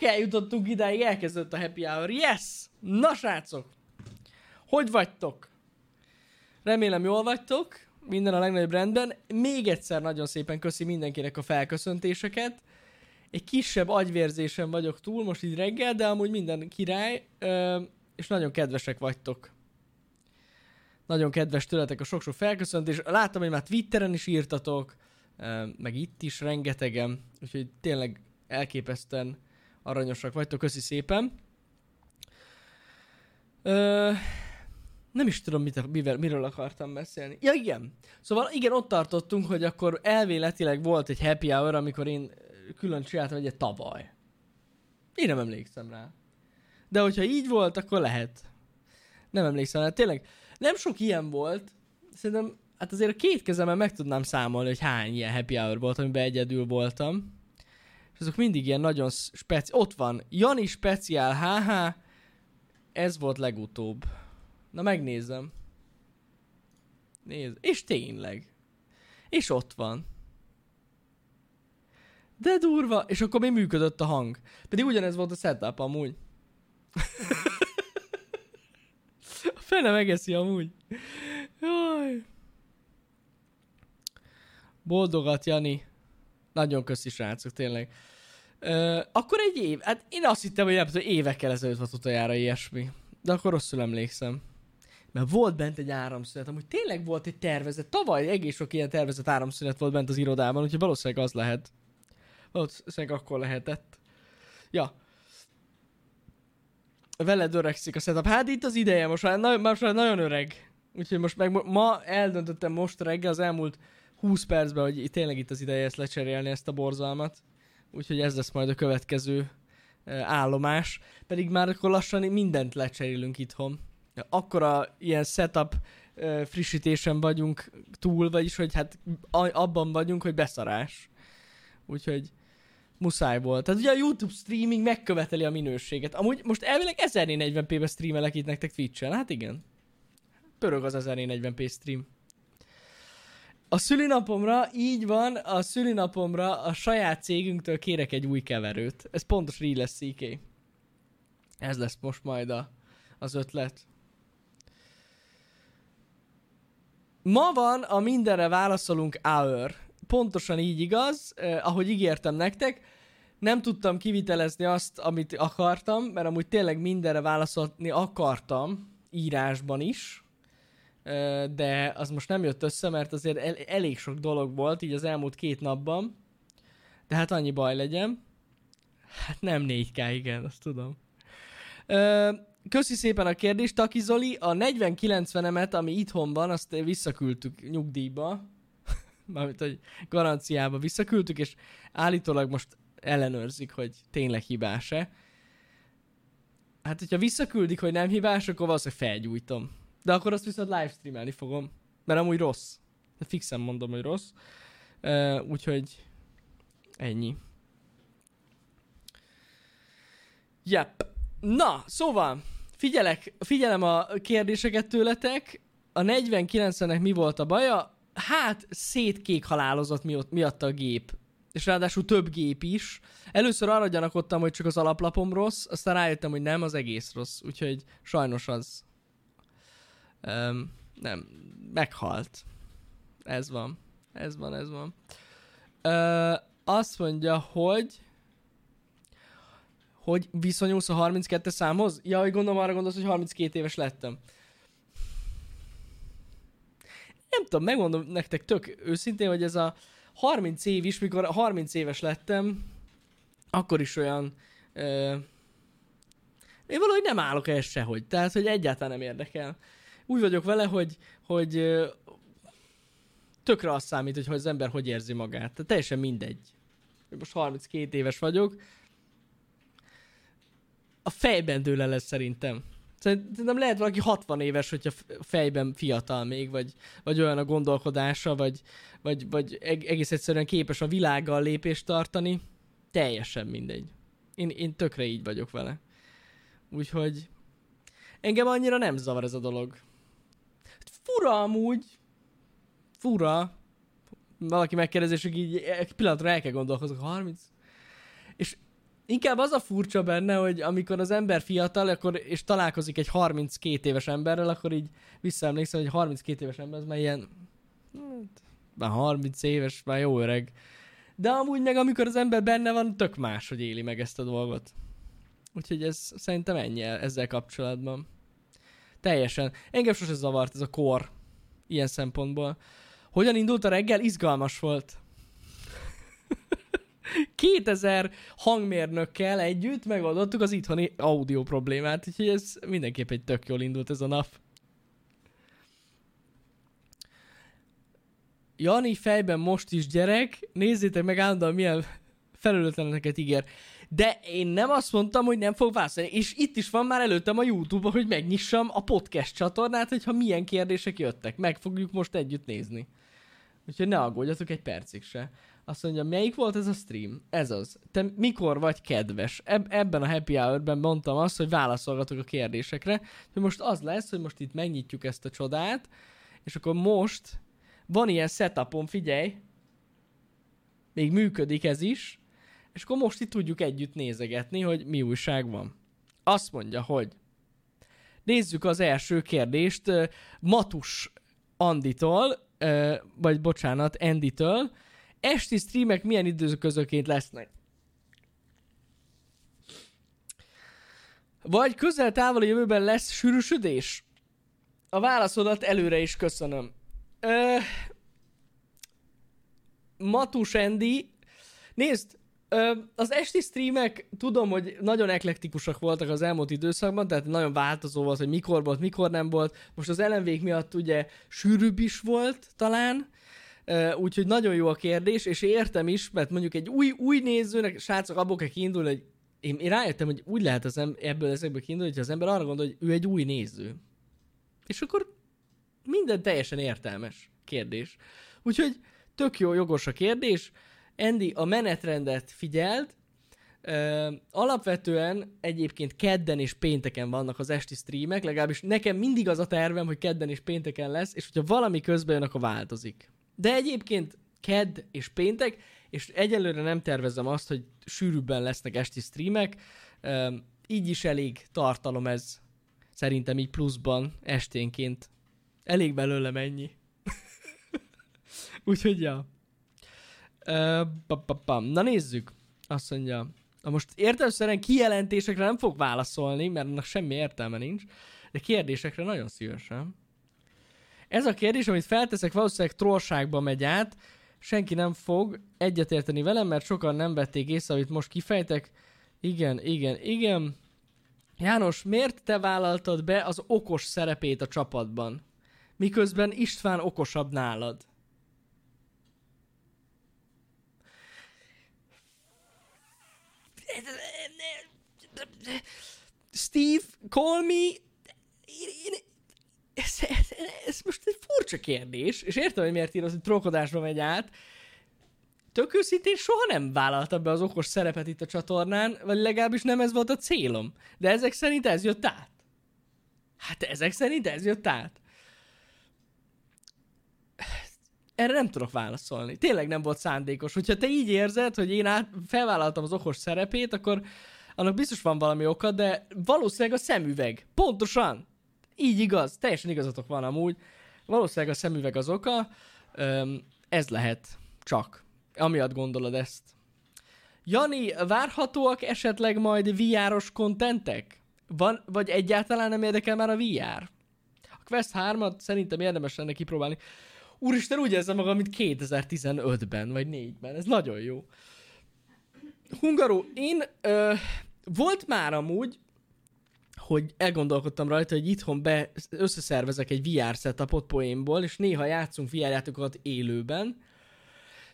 Csak eljutottunk idáig, elkezdődött a happy hour. Yes! Na srácok! Hogy vagytok? Remélem jól vagytok, minden a legnagyobb rendben. Még egyszer nagyon szépen köszi mindenkinek a felköszöntéseket. Egy kisebb agyvérzésen vagyok túl most így reggel, de amúgy minden király, és nagyon kedvesek vagytok. Nagyon kedves tőletek a sok-sok felköszöntés. Láttam, hogy már Twitteren is írtatok, meg itt is rengetegen, úgyhogy tényleg elképesztően aranyosak vagytok, köszi szépen. Ö, nem is tudom, mit, mivel, miről akartam beszélni. Ja, igen. Szóval igen, ott tartottunk, hogy akkor elvéletileg volt egy happy hour, amikor én külön csináltam egyet tavaly. Én nem emlékszem rá. De hogyha így volt, akkor lehet. Nem emlékszem rá. Tényleg, nem sok ilyen volt. Szerintem, hát azért a két kezemben meg tudnám számolni, hogy hány ilyen happy hour volt, amiben egyedül voltam. És azok mindig ilyen nagyon speci... Ott van, Jani speciál HH, ez volt legutóbb. Na megnézem. Nézd. És tényleg. És ott van. De durva. És akkor még működött a hang. Pedig ugyanez volt a setup amúgy. a fene megeszi amúgy. Jaj. Boldogat, Jani. Nagyon köszi, srácok, tényleg. Akkor egy év, hát én azt hittem, hogy nem tudom, évekkel ezelőtt volt utoljára ilyesmi. De akkor rosszul emlékszem. Mert volt bent egy áramszünet, amúgy tényleg volt egy tervezet. Tavaly egész sok ilyen tervezett áramszünet volt bent az irodában, úgyhogy valószínűleg az lehet. Valószínűleg akkor lehetett. Ja. Veled öregszik a setup. Hát itt az ideje, most már, na, most már nagyon öreg. Úgyhogy most meg ma eldöntöttem most reggel az elmúlt 20 percben, hogy tényleg itt az ideje ezt lecserélni, ezt a borzalmat. Úgyhogy ez lesz majd a következő állomás. Pedig már akkor lassan mindent lecserélünk itthon. Akkora ilyen setup frissítésen vagyunk túl, vagyis hogy hát abban vagyunk, hogy beszarás. Úgyhogy muszáj volt. Tehát ugye a YouTube streaming megköveteli a minőséget. Amúgy most elvileg 1040p-be streamelek itt nektek Twitch-en. Hát igen. Pörög az 1040p stream. A szülinapomra, így van, a szülinapomra a saját cégünktől kérek egy új keverőt. Ez pontos így lesz, CK. Ez lesz most majd a, az ötlet. Ma van a mindenre válaszolunk hour. Pontosan így igaz, eh, ahogy ígértem nektek. Nem tudtam kivitelezni azt, amit akartam, mert amúgy tényleg mindenre válaszolni akartam, írásban is de az most nem jött össze, mert azért el, elég sok dolog volt így az elmúlt két napban. De hát annyi baj legyen. Hát nem 4K, igen, azt tudom. Köszi szépen a kérdést, Taki Zoli. A 40-90-emet, ami itthon van, azt visszaküldtük nyugdíjba. Mármint, hogy garanciába visszaküldtük, és állítólag most ellenőrzik, hogy tényleg hibás-e. Hát, hogyha visszaküldik, hogy nem hibás, akkor valószínűleg felgyújtom. De akkor azt viszont livestreamelni fogom. Mert amúgy rossz. De fixen mondom, hogy rossz. Uh, úgyhogy ennyi. Yep. Na, szóval, figyelek, figyelem a kérdéseket tőletek. A 49-nek mi volt a baja? Hát, szétkék halálozott miatt a gép. És ráadásul több gép is. Először arra gyanakodtam, hogy csak az alaplapom rossz, aztán rájöttem, hogy nem, az egész rossz. Úgyhogy sajnos az. Um, nem, meghalt. Ez van. Ez van, ez van. Uh, azt mondja, hogy hogy viszonyulsz a 32 számhoz? Ja, hogy gondolom arra gondolsz, hogy 32 éves lettem. Nem tudom, megmondom nektek tök őszintén, hogy ez a 30 év is, mikor 30 éves lettem, akkor is olyan... Uh, én valahogy nem állok ehhez sehogy, tehát, hogy egyáltalán nem érdekel úgy vagyok vele, hogy, hogy tökre azt számít, hogy az ember hogy érzi magát. Tehát teljesen mindegy. Most 32 éves vagyok. A fejben dől lesz szerintem. Szerintem lehet valaki 60 éves, hogyha fejben fiatal még, vagy, vagy olyan a gondolkodása, vagy, vagy, vagy egész egyszerűen képes a világgal lépést tartani. Teljesen mindegy. Én, én tökre így vagyok vele. Úgyhogy engem annyira nem zavar ez a dolog fura amúgy. Fura. Valaki megkérdezi, és így egy pillanatra el kell gondolkozni. 30? És Inkább az a furcsa benne, hogy amikor az ember fiatal, akkor, és találkozik egy 32 éves emberrel, akkor így visszaemlékszem, hogy 32 éves ember, az már ilyen, hát, már 30 éves, már jó öreg. De amúgy meg amikor az ember benne van, tök más, hogy éli meg ezt a dolgot. Úgyhogy ez szerintem ennyi ezzel kapcsolatban. Teljesen. Engem sose zavart ez a kor. Ilyen szempontból. Hogyan indult a reggel? Izgalmas volt. 2000 hangmérnökkel együtt megoldottuk az itthoni audio problémát, úgyhogy ez mindenképp egy tök jól indult ez a nap. Jani fejben most is gyerek, nézzétek meg állandóan milyen felelőtleneket ígér. De én nem azt mondtam, hogy nem fog válaszolni. És itt is van már előttem a YouTube-on, hogy megnyissam a podcast csatornát, hogyha milyen kérdések jöttek. Meg fogjuk most együtt nézni. Úgyhogy ne aggódjatok egy percig se. Azt mondja, melyik volt ez a stream? Ez az. Te mikor vagy kedves? Eb- ebben a happy hour-ben mondtam azt, hogy válaszolgatok a kérdésekre. Hogy most az lesz, hogy most itt megnyitjuk ezt a csodát, és akkor most van ilyen setupom, figyelj, még működik ez is, és akkor most itt tudjuk együtt nézegetni, hogy mi újság van. Azt mondja, hogy nézzük az első kérdést Matus Anditól, vagy bocsánat, Enditől. Esti streamek milyen időközöként lesznek? Vagy közel-távoli jövőben lesz sűrűsödés? A válaszodat előre is köszönöm. Ö, Matus Endi, nézd, Az esti streamek tudom, hogy nagyon eklektikusak voltak az elmúlt időszakban, tehát nagyon változó volt, hogy mikor volt, mikor nem volt. Most az lmv miatt ugye sűrűbb is volt talán, úgyhogy nagyon jó a kérdés, és értem is, mert mondjuk egy új, új nézőnek, srácok, abból kell kiindulni, hogy én, én rájöttem, hogy úgy lehet az em- ebből ezekből kiindulni, hogy az ember arra gondol, hogy ő egy új néző. És akkor minden teljesen értelmes kérdés. Úgyhogy tök jó, jogos a kérdés. Andy a menetrendet figyelt, Uh, alapvetően egyébként kedden és pénteken vannak az esti streamek, legalábbis nekem mindig az a tervem, hogy kedden és pénteken lesz, és hogyha valami közben jön, akkor változik. De egyébként kedd és péntek, és egyelőre nem tervezem azt, hogy sűrűbben lesznek esti streamek, uh, így is elég tartalom ez, szerintem így pluszban esténként. Elég belőle mennyi. Úgyhogy ja. Na nézzük. Azt mondja. Na most értelmszerűen kijelentésekre nem fog válaszolni, mert annak semmi értelme nincs, de kérdésekre nagyon szívesen. Ez a kérdés, amit felteszek, valószínűleg trollságba megy át, senki nem fog egyetérteni velem, mert sokan nem vették észre, amit most kifejtek. Igen, igen, igen. János, miért te vállaltad be az okos szerepét a csapatban? Miközben István okosabb nálad. Steve, call me. Én, ez, ez, ez, most egy furcsa kérdés, és értem, hogy miért ír hogy trollkodásba megy át. Tök őszintén soha nem vállaltam be az okos szerepet itt a csatornán, vagy legalábbis nem ez volt a célom. De ezek szerint ez jött át. Hát ezek szerint ez jött át. Erre nem tudok válaszolni. Tényleg nem volt szándékos. Hogyha te így érzed, hogy én át, felvállaltam az okos szerepét, akkor annak biztos van valami oka, de valószínűleg a szemüveg. Pontosan. Így igaz. Teljesen igazatok van amúgy. Valószínűleg a szemüveg az oka. Öm, ez lehet. Csak. Amiatt gondolod ezt. Jani, várhatóak esetleg majd VR-os kontentek? Van, vagy egyáltalán nem érdekel már a VR? A Quest 3-at szerintem érdemes lenne kipróbálni. Úristen, úgy érzem magam, mint 2015-ben, vagy 4-ben. Ez nagyon jó. Hungaró, én ö, volt már amúgy, hogy elgondolkodtam rajta, hogy itthon be összeszervezek egy VR setupot poénból, és néha játszunk VR játékokat élőben,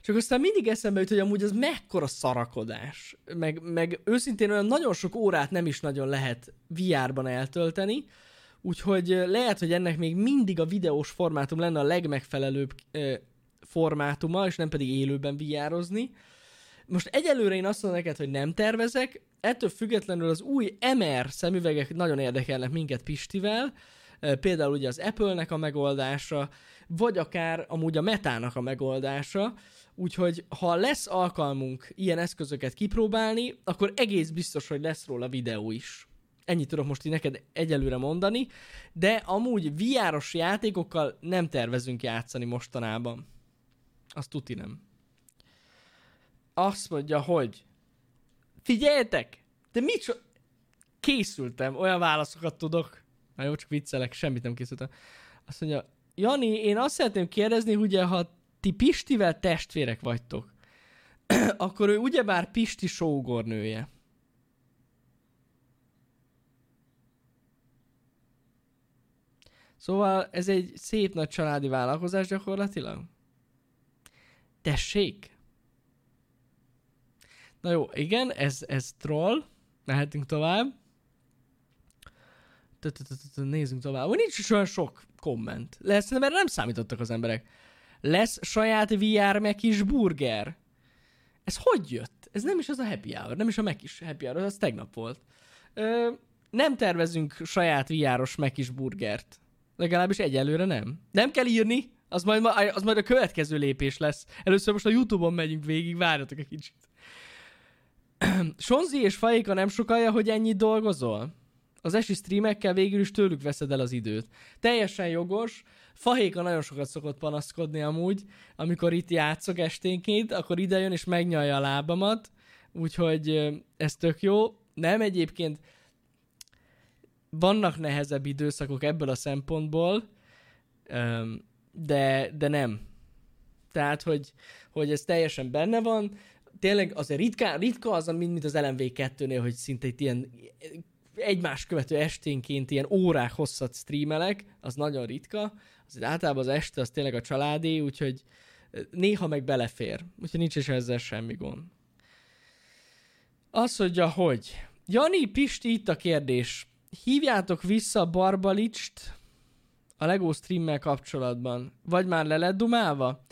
csak aztán mindig eszembe jut, hogy amúgy az mekkora szarakodás. Meg, meg őszintén olyan nagyon sok órát nem is nagyon lehet VR-ban eltölteni, úgyhogy lehet, hogy ennek még mindig a videós formátum lenne a legmegfelelőbb formátuma, és nem pedig élőben VR-ozni. Most egyelőre én azt mondom neked, hogy nem tervezek, ettől függetlenül az új MR szemüvegek nagyon érdekelnek minket Pistivel, például ugye az Apple-nek a megoldása, vagy akár amúgy a Metának a megoldása, Úgyhogy ha lesz alkalmunk ilyen eszközöket kipróbálni, akkor egész biztos, hogy lesz róla videó is. Ennyit tudok most így neked egyelőre mondani, de amúgy VR-os játékokkal nem tervezünk játszani mostanában. Azt tuti nem. Azt mondja, hogy figyeljetek, de mit so... Készültem, olyan válaszokat tudok. Na jó, csak viccelek, semmit nem készültem. Azt mondja, Jani, én azt szeretném kérdezni, hogy ha ti Pistivel testvérek vagytok, akkor ő ugyebár Pisti sógornője. Szóval ez egy szép nagy családi vállalkozás gyakorlatilag. Tessék! Na jó, igen, ez, ez troll. Mehetünk tovább. Nézzünk tovább. Nincs is olyan sok komment. Lesz, mert nem számítottak az emberek. Lesz saját VR meg is burger. Ez hogy jött? Ez nem is az a happy hour, nem is a meg is happy hour, az tegnap volt. Ö, nem tervezünk saját VR-os meg is burgert. Legalábbis egyelőre nem. Nem kell írni, az majd, az majd a következő lépés lesz. Először most a Youtube-on megyünk végig, várjatok egy kicsit. Sonzi és Faika nem sokalja, hogy ennyit dolgozol? Az esi streamekkel végül is tőlük veszed el az időt. Teljesen jogos. Fahéka nagyon sokat szokott panaszkodni amúgy, amikor itt játszok esténként, akkor ide jön és megnyalja a lábamat, úgyhogy ez tök jó. Nem egyébként vannak nehezebb időszakok ebből a szempontból, de, de nem. Tehát, hogy, hogy ez teljesen benne van. Tényleg azért ritka, ritka az, mint, az LMV2-nél, hogy szinte egy ilyen egymás követő esténként ilyen órák hosszat streamelek, az nagyon ritka. Az általában az este az tényleg a családi, úgyhogy néha meg belefér. Úgyhogy nincs is ezzel semmi gond. Azt mondja, hogy Jani, Pisti, itt a kérdés. Hívjátok vissza Barbalicst a LEGO streammel kapcsolatban. Vagy már le lett dumálva?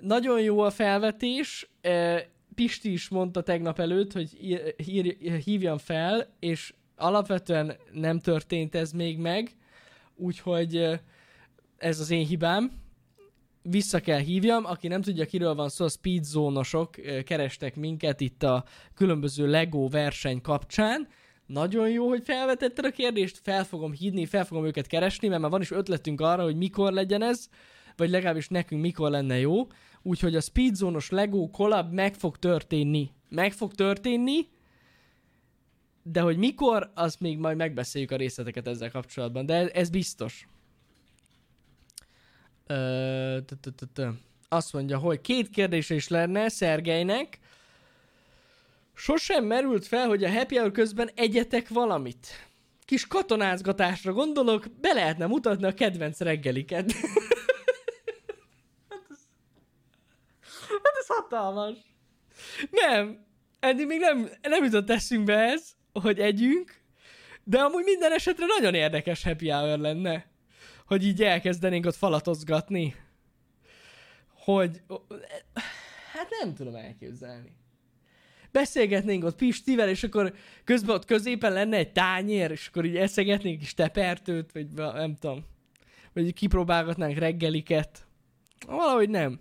Nagyon jó a felvetés. Pisti is mondta tegnap előtt, hogy hívjam fel, és alapvetően nem történt ez még meg, úgyhogy ez az én hibám. Vissza kell hívjam, aki nem tudja, kiről van szó, a speedzónosok kerestek minket itt a különböző Lego verseny kapcsán. Nagyon jó, hogy felvetetted a kérdést, fel fogom hívni, fel fogom őket keresni, mert már van is ötletünk arra, hogy mikor legyen ez, vagy legalábbis nekünk mikor lenne jó. Úgyhogy a speedzónos Lego collab meg fog történni. Meg fog történni, de hogy mikor, azt még majd megbeszéljük a részleteket ezzel kapcsolatban, de ez biztos. Azt mondja, hogy két kérdése is lenne Szergejnek. Sosem merült fel, hogy a happy hour közben egyetek valamit. Kis katonázgatásra gondolok, be lehetne mutatni a kedvenc reggeliket. hát, ez, hát ez hatalmas. Nem, eddig még nem, nem jutott eszünkbe ez hogy együnk, de amúgy minden esetre nagyon érdekes happy hour lenne, hogy így elkezdenénk ott falatozgatni. Hogy... Hát nem tudom elképzelni. Beszélgetnénk ott Pistivel, és akkor közben ott középen lenne egy tányér, és akkor így eszegetnénk is tepertőt, vagy nem tudom. Vagy kipróbálgatnánk reggeliket. Valahogy nem.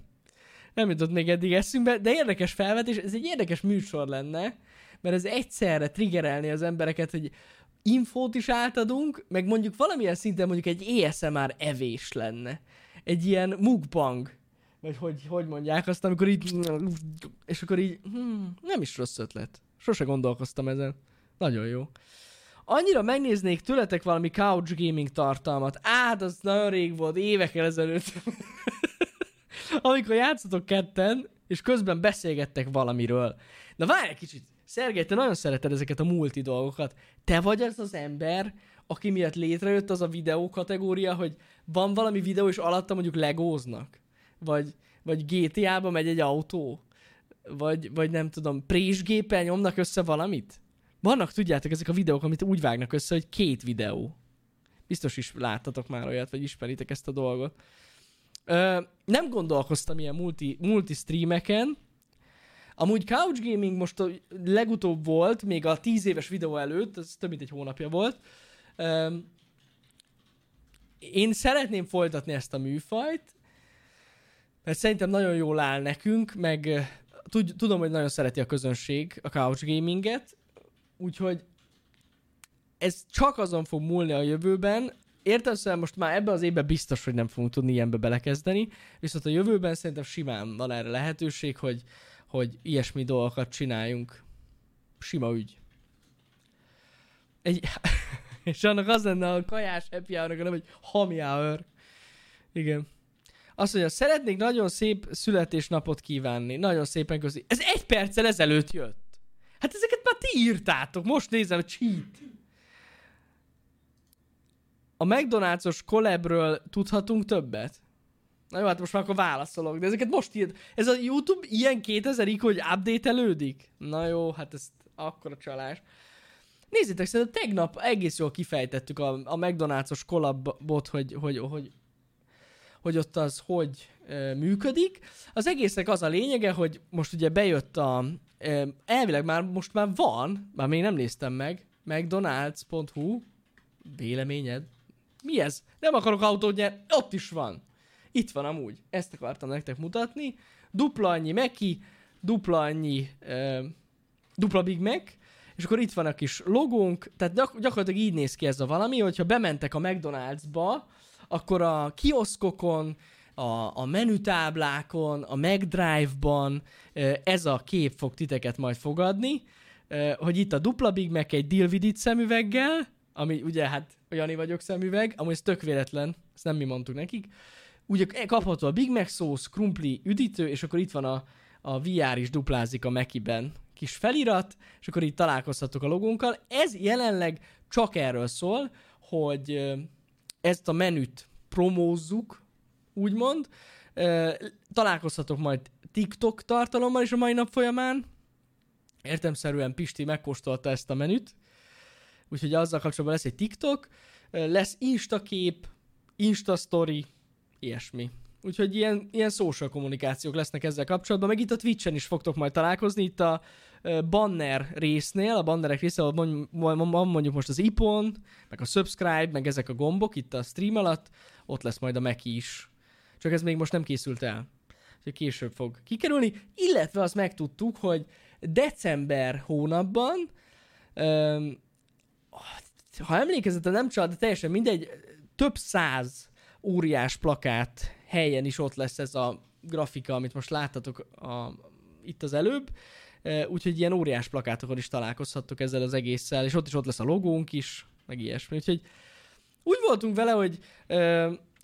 Nem jutott még eddig eszünkbe, de érdekes felvetés, ez egy érdekes műsor lenne, mert ez egyszerre triggerelni az embereket, hogy infót is átadunk, meg mondjuk valamilyen szinten mondjuk egy ASMR evés lenne. Egy ilyen mukbang. Vagy hogy, hogy mondják azt, amikor így... És akkor így... Hmm, nem is rossz ötlet. Sose gondolkoztam ezen. Nagyon jó. Annyira megnéznék tőletek valami couch gaming tartalmat. Á, az nagyon rég volt, évekkel ezelőtt. Amikor játszotok ketten, és közben beszélgettek valamiről. Na várj egy kicsit, Szergej, te nagyon szereted ezeket a multi dolgokat. Te vagy az az ember, aki miatt létrejött az a videó kategória, hogy van valami videó, és alatta mondjuk legóznak? Vagy, vagy GTA-ba megy egy autó? Vagy, vagy nem tudom, présgéppel nyomnak össze valamit? Vannak, tudjátok, ezek a videók, amit úgy vágnak össze, hogy két videó. Biztos is láttatok már olyat, vagy ismeritek ezt a dolgot. Ö, nem gondolkoztam ilyen multi, multi streameken, Amúgy Couch Gaming most a legutóbb volt, még a 10 éves videó előtt, ez több mint egy hónapja volt. Um, én szeretném folytatni ezt a műfajt, mert szerintem nagyon jól áll nekünk, meg tud, tudom, hogy nagyon szereti a közönség a couch gaminget, úgyhogy ez csak azon fog múlni a jövőben, értem most már ebbe az évben biztos, hogy nem fogunk tudni ilyenbe belekezdeni, viszont a jövőben szerintem simán van erre lehetőség, hogy, hogy ilyesmi dolgokat csináljunk. Sima ügy. Egy, és annak az lenne a kajás happy hour egy hami hour. Igen. Azt mondja, szeretnék nagyon szép születésnapot kívánni. Nagyon szépen közi. Ez egy perccel ezelőtt jött. Hát ezeket már ti írtátok. Most nézem, cheat. A McDonald's-os collabről tudhatunk többet? Na jó, hát most már akkor válaszolok, de ezeket most írt. Ez a YouTube ilyen 2000-ig, hogy update-elődik? Na jó, hát ez akkora csalás. Nézzétek, szerintem tegnap egész jól kifejtettük a, a McDonald's-os collabot, hogy, hogy, hogy, hogy ott az hogy működik. Az egésznek az a lényege, hogy most ugye bejött a, elvileg már most már van, már még nem néztem meg, mcdonalds.hu, véleményed? Mi ez? Nem akarok autót nyerni, ott is van. Itt van amúgy, ezt akartam nektek mutatni. Dupla annyi Meki, dupla annyi, e, dupla Big Mac, és akkor itt van a kis logónk, tehát gyak- gyakorlatilag így néz ki ez a valami, hogyha bementek a McDonald'sba, akkor a kioszkokon, a, a menütáblákon, a McDrive-ban ez a kép fog titeket majd fogadni, hogy itt a dupla Big Mac egy deal szemüveggel, ami ugye hát Jani vagyok szemüveg, amúgy ez tök véletlen, ezt nem mi mondtuk nekik. Ugye kapható a Big Mac szósz, krumpli, üdítő, és akkor itt van a, a VR is duplázik a Mekiben, kis felirat, és akkor így találkozhatok a logónkkal. Ez jelenleg csak erről szól, hogy ezt a menüt promózzuk, úgymond. Találkozhatok majd TikTok tartalommal is a mai nap folyamán. Értemszerűen Pisti megkóstolta ezt a menüt, úgyhogy azzal kapcsolatban lesz egy TikTok, lesz Insta kép, Insta story, ilyesmi. Úgyhogy ilyen, ilyen social kommunikációk lesznek ezzel kapcsolatban, meg itt a Twitch-en is fogtok majd találkozni, itt a banner résznél, a bannerek résznél, van mondjuk most az ipon, meg a subscribe, meg ezek a gombok itt a stream alatt, ott lesz majd a Meki is. Csak ez még most nem készült el. Úgyhogy később fog kikerülni, illetve azt megtudtuk, hogy december hónapban, ha emlékezetem nem csal, de teljesen mindegy, több száz óriás plakát helyen is ott lesz ez a grafika, amit most láttatok a, itt az előbb, úgyhogy ilyen óriás plakátokon is találkozhattok ezzel az egésszel, és ott is ott lesz a logónk is, meg ilyesmi. Úgyhogy úgy voltunk vele, hogy,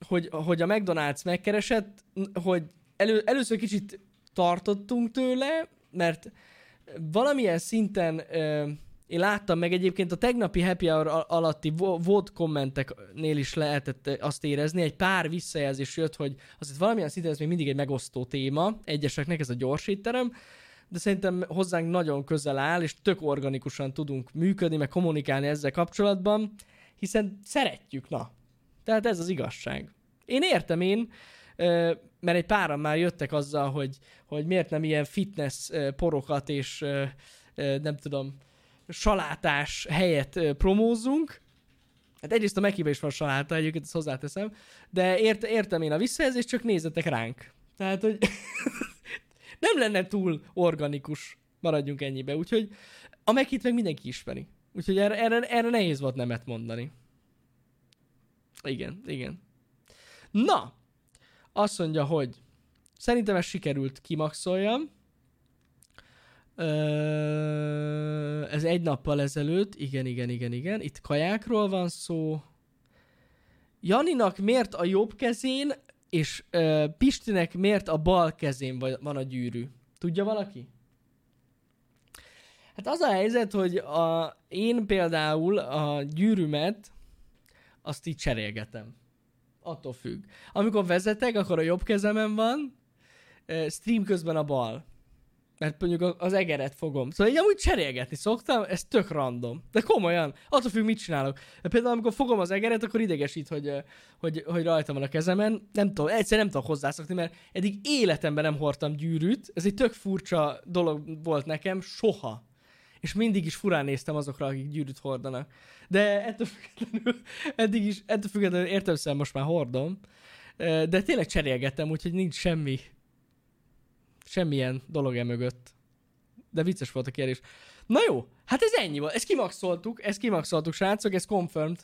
hogy, hogy a McDonald's megkeresett, hogy elő, először kicsit tartottunk tőle, mert valamilyen szinten én láttam meg egyébként a tegnapi happy hour alatti volt kommenteknél is lehetett azt érezni, egy pár visszajelzés jött, hogy azért valamilyen szinten ez még mindig egy megosztó téma, egyeseknek ez a gyors étterem, de szerintem hozzánk nagyon közel áll, és tök organikusan tudunk működni, meg kommunikálni ezzel kapcsolatban, hiszen szeretjük, na. Tehát ez az igazság. Én értem én, mert egy páran már jöttek azzal, hogy, hogy miért nem ilyen fitness porokat és nem tudom, salátás helyet promózzunk. Hát egyrészt a Mekibe van saláta, egyébként ezt hozzáteszem, de ért, értem én a visszajelzést, csak nézzetek ránk. Tehát, hogy nem lenne túl organikus, maradjunk ennyibe. Úgyhogy a Mekit meg mindenki ismeri. Úgyhogy erre, erre, erre nehéz volt nemet mondani. Igen, igen. Na, azt mondja, hogy szerintem ez sikerült kimaxoljam. ez egy nappal ezelőtt, igen, igen, igen, igen. Itt kajákról van szó. Janinak miért a jobb kezén, és ö, Pistinek miért a bal kezén van a gyűrű? Tudja valaki? Hát az a helyzet, hogy a, én például a gyűrűmet azt így cserélgetem. Attól függ. Amikor vezetek, akkor a jobb kezemen van, stream közben a bal mert mondjuk az egeret fogom. Szóval így amúgy cserélgetni szoktam, ez tök random. De komolyan, attól függ, mit csinálok. Például amikor fogom az egeret, akkor idegesít, hogy, hogy, hogy rajtam van a kezemen. Nem tudom, egyszer nem tudok hozzászokni, mert eddig életemben nem hordtam gyűrűt. Ez egy tök furcsa dolog volt nekem, soha. És mindig is furán néztem azokra, akik gyűrűt hordanak. De ettől függetlenül, eddig is, ettől függetlenül értelmesen most már hordom. De tényleg cserélgettem, úgyhogy nincs semmi semmilyen dolog e mögött. De vicces volt a kérdés. Na jó, hát ez ennyi volt. Ezt kimaxoltuk, ezt kimaxoltuk, srácok, ez confirmed.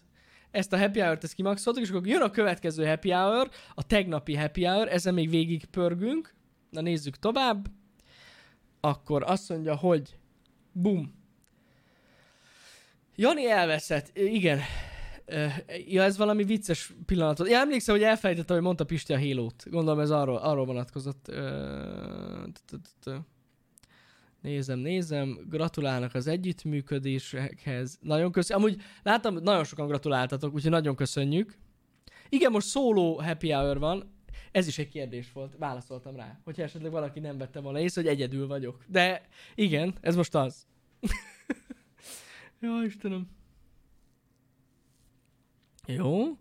Ezt a happy hour-t ezt kimaxoltuk, és akkor jön a következő happy hour, a tegnapi happy hour, ezen még végig pörgünk. Na nézzük tovább. Akkor azt mondja, hogy bum. Jani elveszett. Igen. Ja, ez valami vicces pillanat. Ja, emlékszem, hogy elfelejtettem, hogy mondta Pisti a halo Gondolom ez arról, arról vonatkozott. Nézem, nézem, gratulálnak az együttműködésekhez. Nagyon köszönöm. Amúgy láttam, nagyon sokan gratuláltatok, úgyhogy nagyon köszönjük. Igen, most szóló happy hour van. Ez is egy kérdés volt, válaszoltam rá. Hogyha esetleg valaki nem vette volna észre, hogy egyedül vagyok. De igen, ez most az. Jó, Istenem. Jó.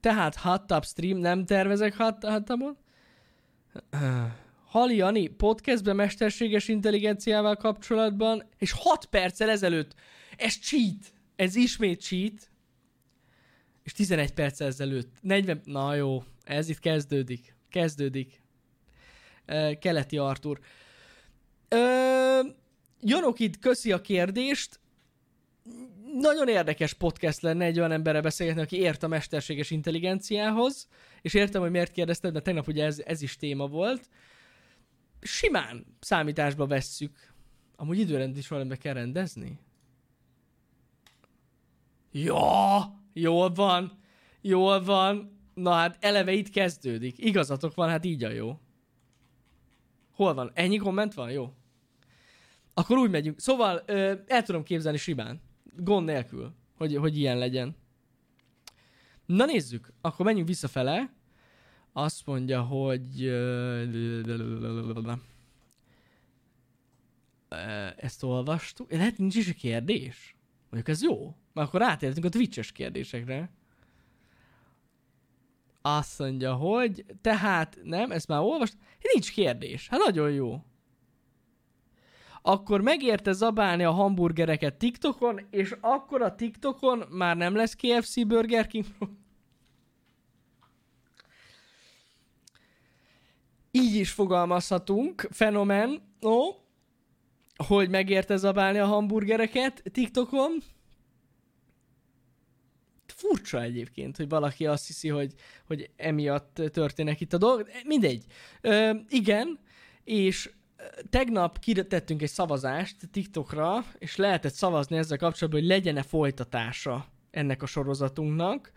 Tehát hot tub stream, nem tervezek hot, hot tubot. Hali Jani podcastben mesterséges intelligenciával kapcsolatban, és 6 perccel ezelőtt, ez cheat, ez ismét cheat, és 11 perccel ezelőtt, 40, na jó, ez itt kezdődik, kezdődik. Keleti Artur. Janokid köszi a kérdést, nagyon érdekes podcast lenne egy olyan emberre beszélgetni, aki ért a mesterséges intelligenciához, és értem, hogy miért kérdezted, de tegnap ugye ez, ez is téma volt. Simán számításba vesszük. Amúgy időrend is valamit kell rendezni. Ja, jól van, jól van. Na hát eleve itt kezdődik. Igazatok van, hát így a jó. Hol van? Ennyi komment van? Jó. Akkor úgy megyünk. Szóval ö, el tudom képzelni simán gond nélkül, hogy, hogy ilyen legyen. Na nézzük, akkor menjünk visszafele. Azt mondja, hogy... Ezt olvastuk. Lehet nincs is a kérdés? Mondjuk ez jó. Mert akkor átértünk a Twitch-es kérdésekre. Azt mondja, hogy tehát nem, ezt már olvast. Nincs kérdés. Hát nagyon jó akkor megérte zabálni a hamburgereket TikTokon, és akkor a TikTokon már nem lesz KFC Burger King. Így is fogalmazhatunk, fenomen, no, hogy megérte zabálni a hamburgereket TikTokon. Furcsa egyébként, hogy valaki azt hiszi, hogy, hogy emiatt történnek itt a dolgok. Mindegy. Ö, igen, és tegnap kitettünk egy szavazást TikTokra, és lehetett szavazni ezzel kapcsolatban, hogy legyen-e folytatása ennek a sorozatunknak,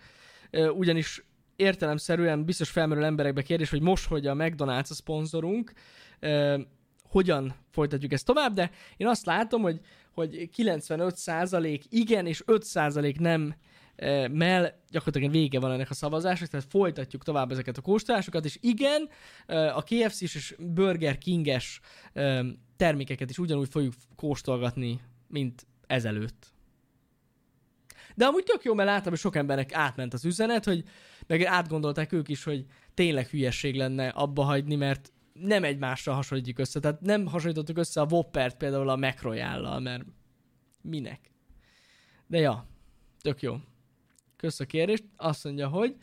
ugyanis értelemszerűen biztos felmerül emberekbe kérdés, hogy most, hogy a McDonald's a szponzorunk, hogyan folytatjuk ezt tovább, de én azt látom, hogy, hogy 95% igen, és 5% nem mell gyakorlatilag vége van ennek a szavazásnak, tehát folytatjuk tovább ezeket a kóstolásokat, és igen, a KFC és Burger King-es termékeket is ugyanúgy fogjuk kóstolgatni, mint ezelőtt. De amúgy tök jó, mert láttam, hogy sok embernek átment az üzenet, hogy meg átgondolták ők is, hogy tényleg hülyesség lenne abba hagyni, mert nem egymásra hasonlítjuk össze. Tehát nem hasonlítottuk össze a Whoppert például a McRoyale-lal, mert minek. De ja, tök jó. Kösz a kérdést. Azt mondja, hogy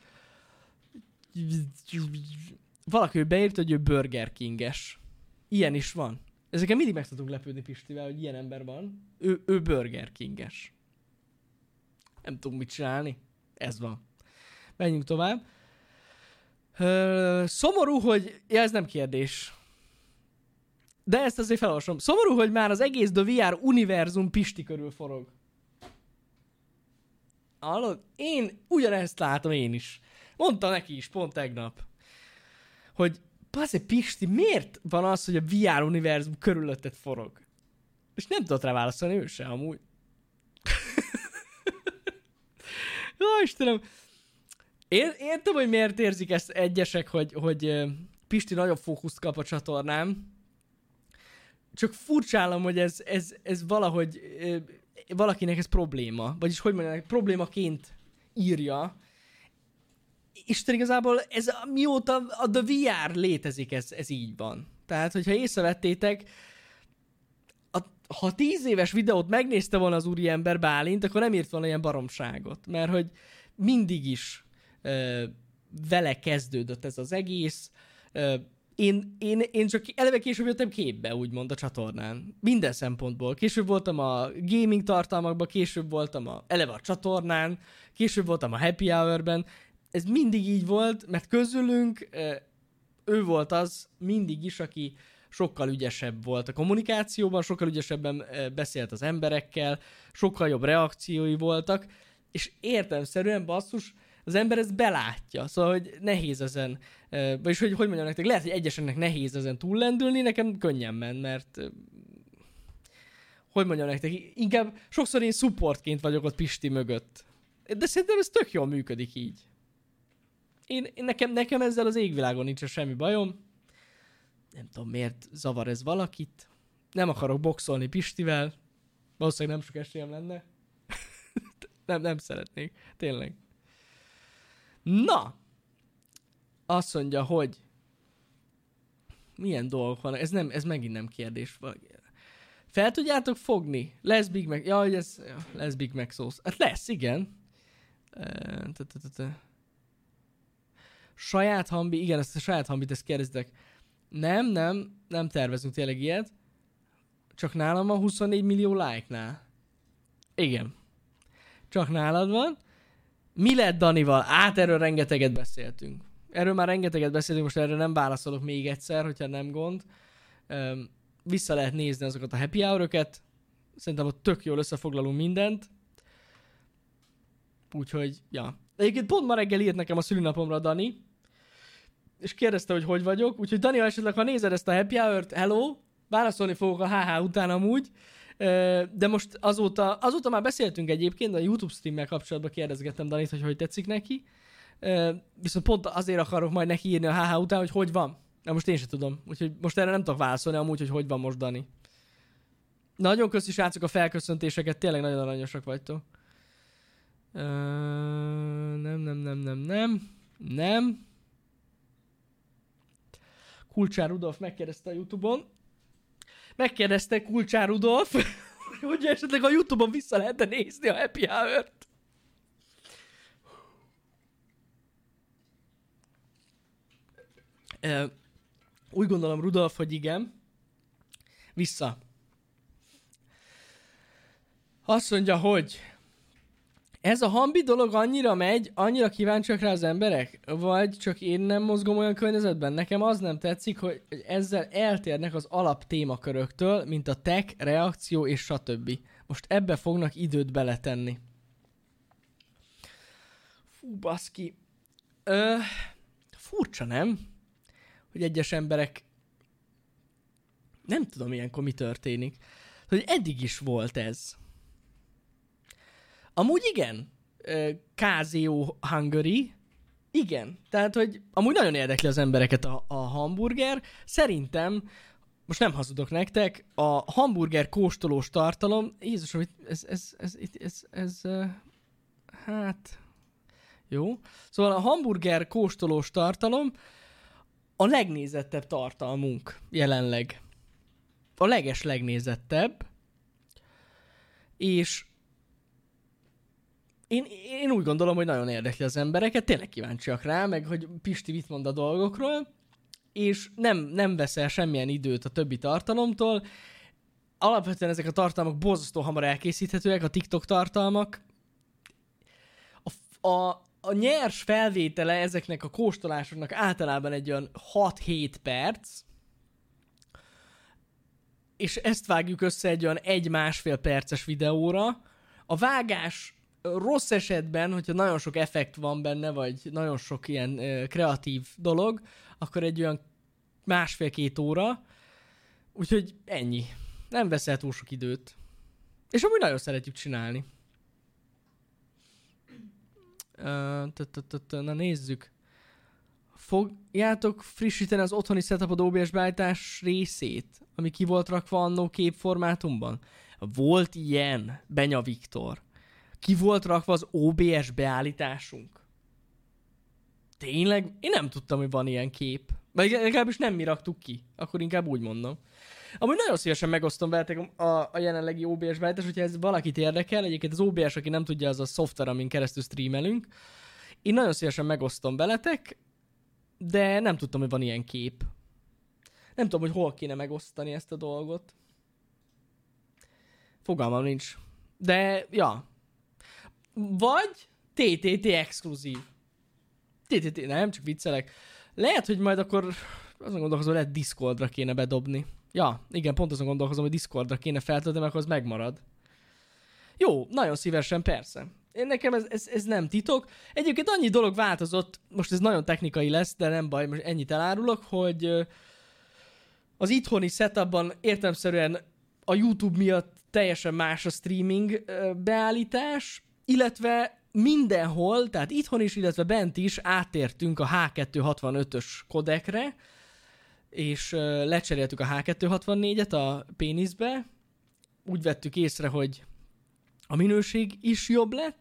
valaki beírta, hogy ő Burger Kinges. Ilyen is van. Ezeken mindig meg tudunk lepődni Pistivel, hogy ilyen ember van. Ő, ő Burger Kinges. Nem tudunk mit csinálni. Ez van. Menjünk tovább. Ö, szomorú, hogy... Ja, ez nem kérdés. De ezt azért felolvasom. Szomorú, hogy már az egész The VR univerzum Pisti körül forog. Hallod? Én ugyanezt látom én is. Mondta neki is pont tegnap, hogy Basze Pisti, miért van az, hogy a VR univerzum körülötted forog? És nem tudott rá válaszolni ő se, amúgy. Jó, Istenem. Én, értem, hogy miért érzik ezt egyesek, hogy, hogy Pisti nagyobb fókuszt kap a csatornám. Csak furcsálom, hogy ez, ez, ez valahogy valakinek ez probléma, vagyis hogy mondják, problémaként írja, és igazából ez mióta a The VR létezik, ez, ez így van. Tehát, hogyha észrevettétek, a, ha tíz éves videót megnézte volna az úriember Bálint, akkor nem írt volna ilyen baromságot, mert hogy mindig is ö, vele kezdődött ez az egész, ö, én, én, én csak eleve később jöttem képbe, úgymond a csatornán. Minden szempontból. Később voltam a gaming tartalmakban, később voltam a, eleve a csatornán, később voltam a happy hour-ben. Ez mindig így volt, mert közülünk ő volt az mindig is, aki sokkal ügyesebb volt a kommunikációban, sokkal ügyesebben beszélt az emberekkel, sokkal jobb reakciói voltak, és értelmszerűen basszus, az ember ezt belátja, szóval, hogy nehéz ezen, vagyis hogy, hogy mondjam nektek, lehet, hogy egyesennek nehéz ezen túllendülni, nekem könnyen ment, mert hogy mondjam nektek, inkább sokszor én supportként vagyok ott Pisti mögött. De szerintem ez tök jól működik így. Én nekem, nekem ezzel az égvilágon nincs semmi bajom. Nem tudom, miért zavar ez valakit. Nem akarok boxolni Pistivel. Valószínűleg nem sok esélyem lenne. nem, nem szeretnék. Tényleg. Na! Azt mondja, hogy milyen dolgok van. Ez, nem, ez megint nem kérdés. Fel tudjátok fogni? Lesz Big Mac. Jaj, ez lesz Big Mac szósz. Hát lesz, igen. Saját hambi, igen, ezt a saját hambit, ezt kérdeztek. Nem, nem, nem tervezünk tényleg ilyet. Csak nálam van 24 millió like-nál. Igen. Csak nálad van. Mi lett Danival? Át erről rengeteget beszéltünk. Erről már rengeteget beszéltünk, most erre nem válaszolok még egyszer, hogyha nem gond. Vissza lehet nézni azokat a happy hour Szerintem ott tök jól összefoglalunk mindent. Úgyhogy, ja. Egyébként pont ma reggel írt nekem a szülinapomra Dani, és kérdezte, hogy hogy vagyok. Úgyhogy Dani, esetleg ha nézed ezt a happy hour hello, válaszolni fogok a HH után amúgy. De most azóta, azóta már beszéltünk egyébként, a YouTube streammel kapcsolatban kérdezgettem Danit, hogy hogy tetszik neki. Viszont pont azért akarok majd neki írni a HH után, hogy hogy van. Na most én sem tudom. Úgyhogy most erre nem tudok válaszolni amúgy, hogy hogy van most Dani. Nagyon köszi srácok a felköszöntéseket, tényleg nagyon aranyosak vagytok. Uh, nem, nem, nem, nem, nem. Nem. Kulcsár Rudolf megkérdezte a Youtube-on. Megkérdezte Kulcsár Rudolf, hogy esetleg a Youtube-on vissza lehetne nézni a Happy Hour-t. Úgy gondolom, Rudolf, hogy igen. Vissza. Azt mondja, hogy ez a hambi dolog annyira megy, annyira kíváncsiak rá az emberek? Vagy csak én nem mozgom olyan környezetben? Nekem az nem tetszik, hogy ezzel eltérnek az alap témaköröktől, mint a tech, reakció és stb. Most ebbe fognak időt beletenni. Fú, baszki. Ö, furcsa, nem? Hogy egyes emberek... Nem tudom ilyenkor mi történik. Hogy eddig is volt ez Amúgy igen, KZO Hungary, igen, tehát, hogy amúgy nagyon érdekli az embereket a, a hamburger. Szerintem, most nem hazudok nektek, a hamburger kóstolós tartalom, Jézusom, ez, ez, ez, ez, ez, ez, ez hát, jó. Szóval a hamburger kóstolós tartalom a legnézettebb tartalmunk jelenleg. A leges legnézettebb. És én, én úgy gondolom, hogy nagyon érdekli az embereket, tényleg kíváncsiak rá, meg hogy Pisti mit mond a dolgokról, és nem, nem veszel semmilyen időt a többi tartalomtól. Alapvetően ezek a tartalmak borzasztó hamar elkészíthetőek, a TikTok tartalmak. A, a, a nyers felvétele ezeknek a kóstolásoknak általában egy olyan 6-7 perc, és ezt vágjuk össze egy olyan egy-másfél perces videóra. A vágás rossz esetben, hogyha nagyon sok effekt van benne, vagy nagyon sok ilyen ö, kreatív dolog, akkor egy olyan másfél-két óra, úgyhogy ennyi. Nem veszel túl sok időt. És amúgy nagyon szeretjük csinálni. Na nézzük. Fogjátok frissíteni az otthoni setupod OBS beállítás részét, ami ki volt rakva annó képformátumban? Volt ilyen, Benya Viktor ki volt rakva az OBS beállításunk. Tényleg? Én nem tudtam, hogy van ilyen kép. Vagy legalábbis nem mi raktuk ki. Akkor inkább úgy mondom. Amúgy nagyon szívesen megosztom veletek a, a jelenlegi OBS beállítást, hogyha ez valakit érdekel. Egyébként az OBS, aki nem tudja, az a szoftver, amin keresztül streamelünk. Én nagyon szívesen megosztom veletek, de nem tudtam, hogy van ilyen kép. Nem tudom, hogy hol kéne megosztani ezt a dolgot. Fogalmam nincs. De, ja. Vagy TTT exkluzív. TTT, nem, csak viccelek. Lehet, hogy majd akkor azon gondolkozom, lehet Discordra kéne bedobni. Ja, igen, pont azon gondolkozom, hogy Discordra kéne feltölteni, mert akkor az megmarad. Jó, nagyon szívesen, persze. Én nekem ez, ez, ez nem titok. Egyébként annyi dolog változott, most ez nagyon technikai lesz, de nem baj, most ennyit elárulok, hogy az itthoni setupban értelmszerűen a YouTube miatt teljesen más a streaming beállítás, illetve mindenhol, tehát itthon is, illetve bent is átértünk a H265-ös kodekre, és lecseréltük a H264-et a péniszbe, úgy vettük észre, hogy a minőség is jobb lett,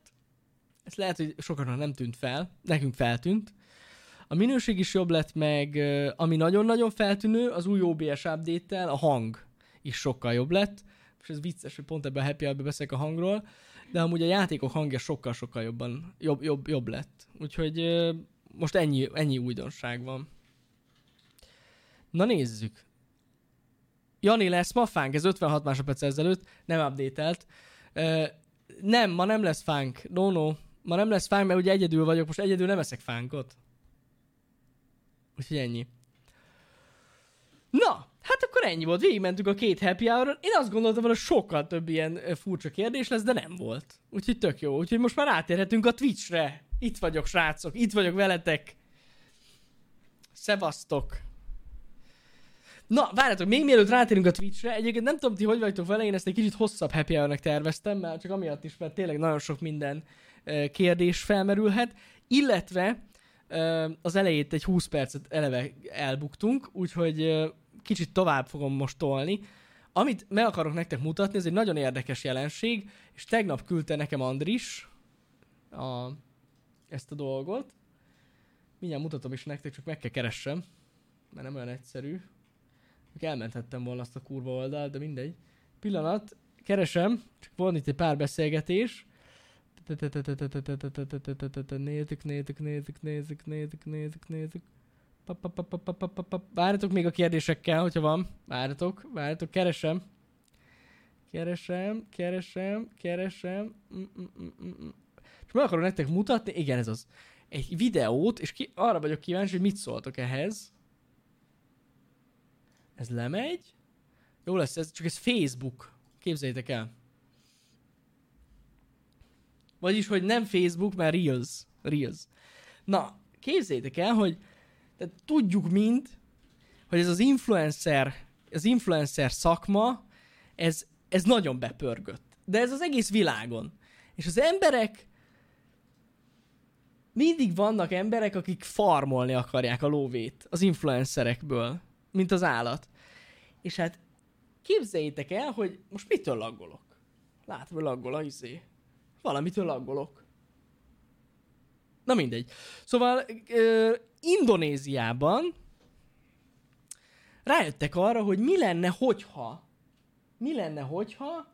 ez lehet, hogy sokaknak nem tűnt fel, nekünk feltűnt. A minőség is jobb lett, meg ami nagyon-nagyon feltűnő, az új OBS update a hang is sokkal jobb lett. És ez vicces, hogy pont ebben a happy beszélek a hangról, de amúgy a játékok hangja sokkal-sokkal jobban, jobb, jobb, jobb lett. Úgyhogy most ennyi, ennyi újdonság van. Na nézzük. Jani lesz ma fánk, ez 56 másodperc ezelőtt, nem updatelt. Uh, nem, ma nem lesz fánk. No, no. Ma nem lesz fánk, mert ugye egyedül vagyok, most egyedül nem eszek fánkot. Úgyhogy ennyi. Na, hát akkor ennyi volt. Végigmentünk a két happy hour Én azt gondoltam, hogy sokkal több ilyen furcsa kérdés lesz, de nem volt. Úgyhogy tök jó. Úgyhogy most már átérhetünk a Twitchre. Itt vagyok, srácok. Itt vagyok veletek. Szevasztok. Na, várjátok, még mielőtt rátérünk a Twitchre, egyébként nem tudom, ti hogy vagytok vele, én ezt egy kicsit hosszabb happy hour terveztem, mert csak amiatt is, mert tényleg nagyon sok minden kérdés felmerülhet, illetve az elejét egy 20 percet eleve elbuktunk, úgyhogy kicsit tovább fogom most tolni. Amit meg akarok nektek mutatni, ez egy nagyon érdekes jelenség, és tegnap küldte nekem Andris a, ezt a dolgot. Mindjárt mutatom is nektek, csak meg kell keressem, mert nem olyan egyszerű. Elmenthettem volna azt a kurva oldalt, de mindegy. Pillanat, keresem, csak van itt egy pár beszélgetés. Nézzük, nézzük, nézzük, nézzük, nézzük, nézzük, nézzük. Várjatok még a kérdésekkel, hogyha van. Várjatok, várjatok, keresem. Keresem, keresem, keresem. És meg akarom nektek mutatni, igen, ez az. Egy videót, és ki, arra vagyok kíváncsi, hogy mit szóltok ehhez. Ez lemegy. Jó lesz, ez csak ez Facebook. Képzeljétek el. Vagyis, hogy nem Facebook, mert Reels. Reels. Na, képzeljétek el, hogy tehát tudjuk mind, hogy ez az influencer, az influencer szakma, ez, ez nagyon bepörgött. De ez az egész világon. És az emberek, mindig vannak emberek, akik farmolni akarják a lóvét az influencerekből, mint az állat. És hát képzeljétek el, hogy most mitől laggolok. Látom, hogy laggol a izé valamitől aggolok. Na mindegy. Szóval ö, Indonéziában rájöttek arra, hogy mi lenne, hogyha mi lenne, hogyha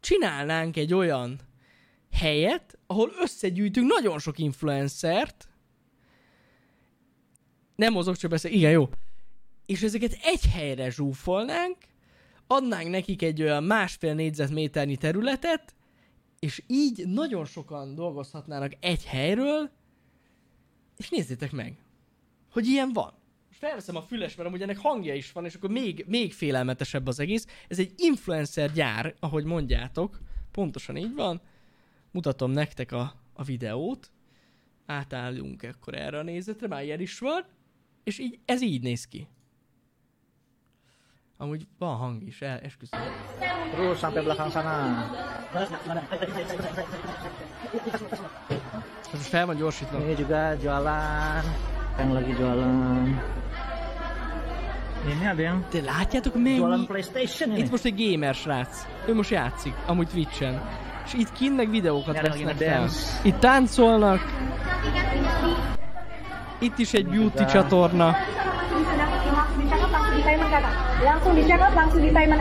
csinálnánk egy olyan helyet, ahol összegyűjtünk nagyon sok influencert, nem mozog, csak beszél, igen, jó. És ezeket egy helyre zsúfolnánk, adnánk nekik egy olyan másfél négyzetméternyi területet, és így nagyon sokan dolgozhatnának egy helyről, és nézzétek meg, hogy ilyen van. Most felveszem a füles, mert amúgy ennek hangja is van, és akkor még, még félelmetesebb az egész. Ez egy influencer gyár, ahogy mondjátok, pontosan így van. Mutatom nektek a, a videót. Átállunk akkor erre a nézetre, már ilyen is van. És így, ez így néz ki. Amúgy van hang is, el, esküszöm. Terus sampai belakang sana. Ez most fel van gyorsítva. Juga jualan. Yang lagi jualan. Ini ada yang De látjátok jualan mennyi? PlayStation ini. Itt most egy gamer srác. Ő most játszik, amúgy Twitch-en. És itt kint meg videókat vesznek fel. Itt táncolnak. Itt is egy beauty csatorna.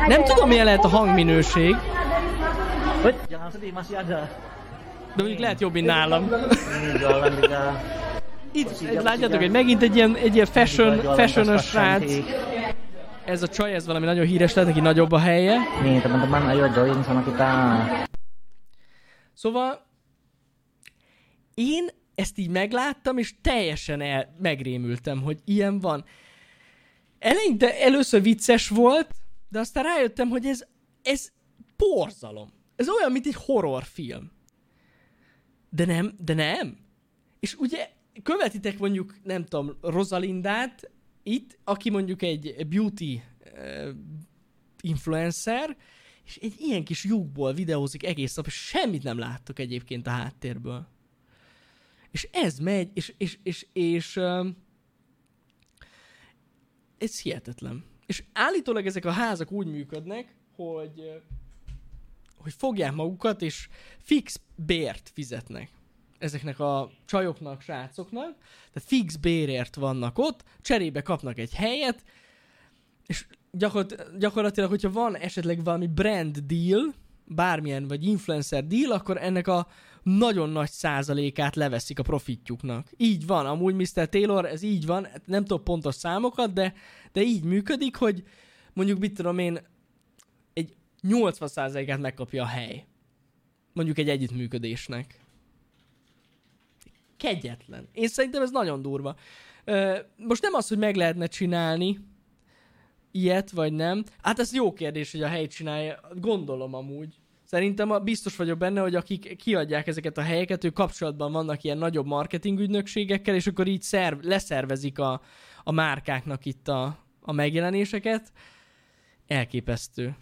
Nem tudom, milyen lehet a hangminőség, Wait, jangan sedih, masih ada. De mondjuk lehet jobb, mint nálam. Itt látjátok, hogy megint egy ilyen, egy ilyen fashion, Jualan fashion tas-tas srác. ez a csaj, ez valami nagyon híres lett, neki nagyobb a helye. Nih teman-teman ayo join sama kita. Szóval én ezt így megláttam, és teljesen el, megrémültem, hogy ilyen van. Eleinte először vicces volt, de aztán rájöttem, hogy ez, ez borzalom. Ez olyan, mint egy horrorfilm. De nem, de nem. És ugye követitek mondjuk, nem tudom, Rosalindát itt, aki mondjuk egy beauty uh, influencer, és egy ilyen kis lyukból videózik egész nap, és semmit nem láttok egyébként a háttérből. És ez megy, és, és, és, és uh, ez hihetetlen. És állítólag ezek a házak úgy működnek, hogy, hogy fogják magukat, és fix bért fizetnek ezeknek a csajoknak, srácoknak, tehát fix bérért vannak ott, cserébe kapnak egy helyet, és gyakorlat, gyakorlatilag, hogyha van esetleg valami brand deal, bármilyen, vagy influencer deal, akkor ennek a nagyon nagy százalékát leveszik a profitjuknak. Így van, amúgy Mr. Taylor, ez így van, nem tudok pontos számokat, de, de így működik, hogy mondjuk mit tudom én, 80%-át megkapja a hely. Mondjuk egy együttműködésnek. Kegyetlen. Én szerintem ez nagyon durva. Most nem az, hogy meg lehetne csinálni ilyet, vagy nem. Hát ez jó kérdés, hogy a hely csinálja. Gondolom amúgy. Szerintem biztos vagyok benne, hogy akik kiadják ezeket a helyeket, ők kapcsolatban vannak ilyen nagyobb marketing ügynökségekkel, és akkor így szerv, leszervezik a, a márkáknak itt a, a megjelenéseket. Elképesztő.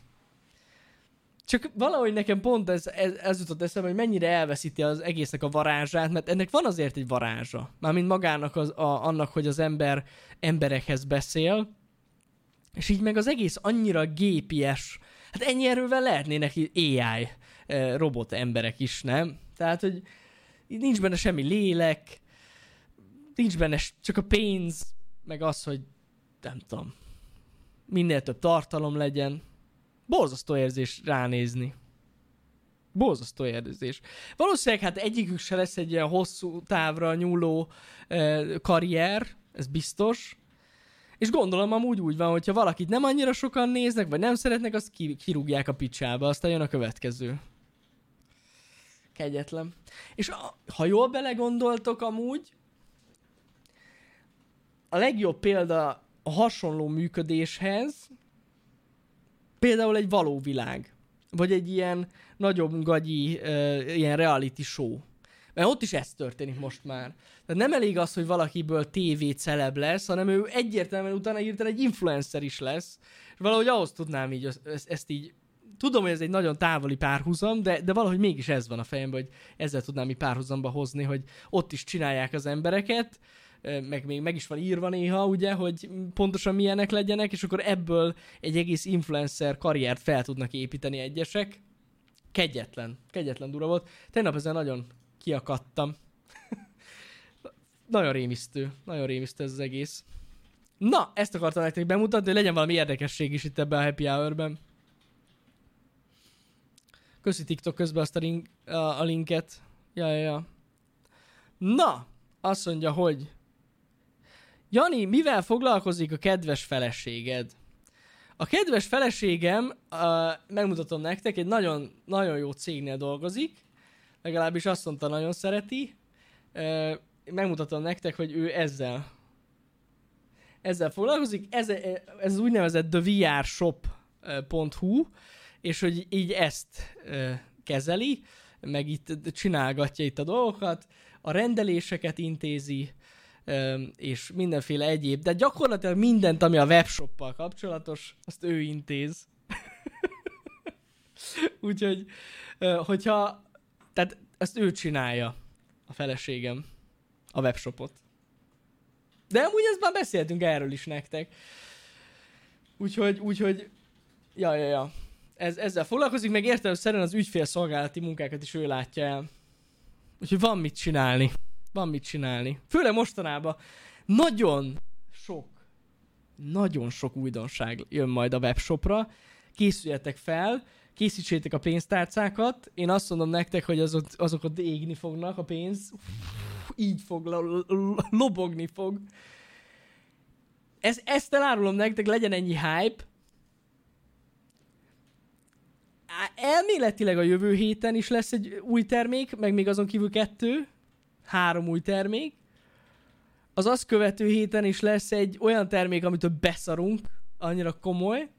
Csak valahogy nekem pont ez, ez, ez jutott eszembe, hogy mennyire elveszíti az egésznek a varázsát, mert ennek van azért egy varázsa. Mármint magának az, a, annak, hogy az ember emberekhez beszél, és így meg az egész annyira gépies. Hát ennyi erővel lehetnének AI eh, robot emberek is, nem? Tehát, hogy nincs benne semmi lélek, nincs benne csak a pénz, meg az, hogy nem tudom, minél több tartalom legyen. Borzasztó érzés ránézni. Borzasztó érzés. Valószínűleg hát egyikük se lesz egy ilyen hosszú távra nyúló eh, karrier, ez biztos. És gondolom amúgy úgy van, hogyha valakit nem annyira sokan néznek, vagy nem szeretnek, azt ki- kirúgják a picsába, aztán jön a következő. Kegyetlen. És a, ha jól belegondoltok amúgy, a legjobb példa a hasonló működéshez például egy való világ. Vagy egy ilyen nagyobb gagyi, uh, ilyen reality show. Mert ott is ez történik most már. Tehát nem elég az, hogy valakiből TV celeb lesz, hanem ő egyértelműen utána hirtelen egy influencer is lesz. És valahogy ahhoz tudnám így ezt, ezt így tudom, hogy ez egy nagyon távoli párhuzam, de, de valahogy mégis ez van a fejemben, hogy ezzel tudnám így párhuzamba hozni, hogy ott is csinálják az embereket, meg még meg is van írva néha, ugye, hogy pontosan milyenek legyenek, és akkor ebből egy egész influencer karriert fel tudnak építeni egyesek. Kegyetlen, kegyetlen dura volt. Tegnap ezen nagyon kiakadtam. nagyon rémisztő, nagyon rémisztő ez az egész. Na, ezt akartam nektek bemutatni, hogy legyen valami érdekesség is itt ebben a happy hour-ben. Köszi TikTok közben azt a, link, a, a linket. Ja, ja, ja. Na, azt mondja, hogy Jani, mivel foglalkozik a kedves feleséged? A kedves feleségem, uh, megmutatom nektek, egy nagyon, nagyon jó cégnél dolgozik, legalábbis azt mondta, nagyon szereti. Uh, megmutatom nektek, hogy ő ezzel ezzel foglalkozik. Ez, ez az úgynevezett thevrshop.hu, és hogy így ezt kezeli, meg itt csinálgatja itt a dolgokat, a rendeléseket intézi, és mindenféle egyéb, de gyakorlatilag mindent, ami a webshoppal kapcsolatos, azt ő intéz. Úgyhogy, hogyha, tehát ezt ő csinálja, a feleségem, a webshopot. De amúgy ezt már beszéltünk erről is nektek. Úgyhogy, úgyhogy, ja, ja, ja. Ez, ezzel foglalkozik, meg értelemszerűen az ügyfélszolgálati munkákat is ő látja el. Úgyhogy van mit csinálni. Van mit csinálni. Főleg mostanában nagyon sok, nagyon sok újdonság jön majd a webshopra. Készüljetek fel, készítsétek a pénztárcákat. Én azt mondom nektek, hogy azok, azok ott égni fognak a pénz. Így fog, lobogni fog. ez, ezt elárulom nektek, legyen ennyi hype. Elméletileg a jövő héten is lesz egy új termék, meg még azon kívül kettő, három új termék. Az azt követő héten is lesz egy olyan termék, amitől beszarunk, annyira komoly.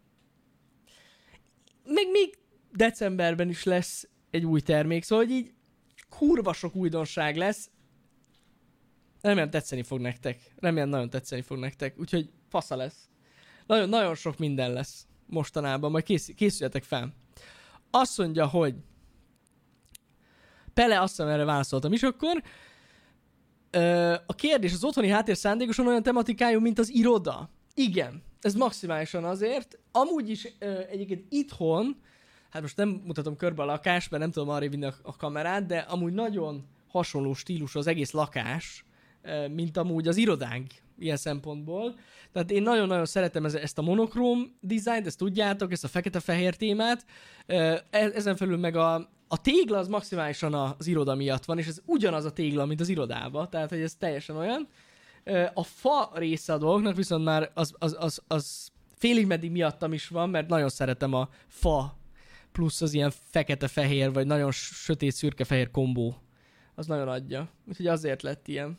Meg még decemberben is lesz egy új termék, szóval hogy így kurva sok újdonság lesz. Remélem tetszeni fog nektek. Remélem nagyon tetszeni fog nektek. Úgyhogy fasza lesz. Nagyon, nagyon sok minden lesz mostanában. Majd kész, készüljetek fel. Azt mondja, hogy Pele azt hiszem erre válaszoltam is akkor. A kérdés, az otthoni háttér szándékosan olyan tematikájú, mint az iroda? Igen, ez maximálisan azért. Amúgy is egyébként itthon, hát most nem mutatom körbe a lakást, mert nem tudom arra vinni a, kamerát, de amúgy nagyon hasonló stílusú az egész lakás, mint amúgy az irodánk ilyen szempontból. Tehát én nagyon-nagyon szeretem ez, ezt a monokróm dizájnt, ezt tudjátok, ezt a fekete-fehér témát. E- Ezen felül meg a, a tégla az maximálisan az iroda miatt van, és ez ugyanaz a tégla, mint az irodában, tehát hogy ez teljesen olyan. A fa része a dolgoknak viszont már az, az, az, az félig meddig miattam is van, mert nagyon szeretem a fa plusz az ilyen fekete-fehér, vagy nagyon sötét szürke-fehér kombó. Az nagyon adja. Úgyhogy azért lett ilyen.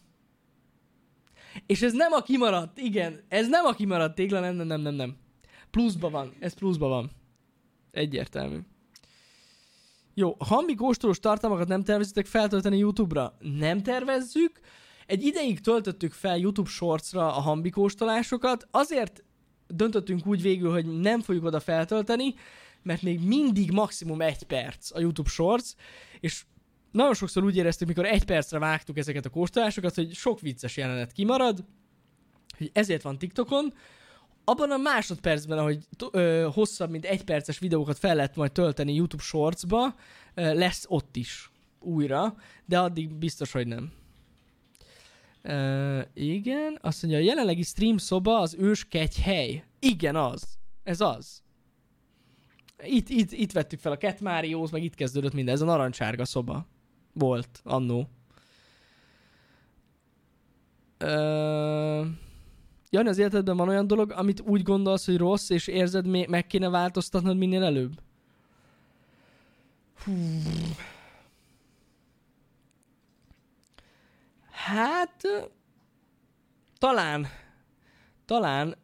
És ez nem a kimaradt, igen, ez nem a kimaradt tégla, nem, nem, nem, nem. Pluszba van, ez pluszba van. Egyértelmű. Jó, hambi kóstolós tartalmakat nem tervezitek feltölteni YouTube-ra? Nem tervezzük. Egy ideig töltöttük fel YouTube Shorts-ra a hambi kóstolásokat, azért döntöttünk úgy végül, hogy nem fogjuk oda feltölteni, mert még mindig maximum egy perc a YouTube Shorts, és nagyon sokszor úgy éreztük, mikor egy percre vágtuk ezeket a kóstolásokat, hogy sok vicces jelenet kimarad, hogy ezért van TikTokon. Abban a másodpercben, ahogy ö, hosszabb, mint egy perces videókat fel lehet majd tölteni YouTube Shortsba, ö, lesz ott is újra, de addig biztos, hogy nem. Uh, igen, azt mondja, a jelenlegi stream szoba az ős hely. Igen, az. Ez az. Itt, itt, itt vettük fel a Cat Marios, meg itt kezdődött minden. Ez a narancsárga szoba. Volt, annó. Uh, Jani, az életedben van olyan dolog, amit úgy gondolsz, hogy rossz, és érzed, meg kéne változtatnod minél előbb? Hú. Hát, talán, talán,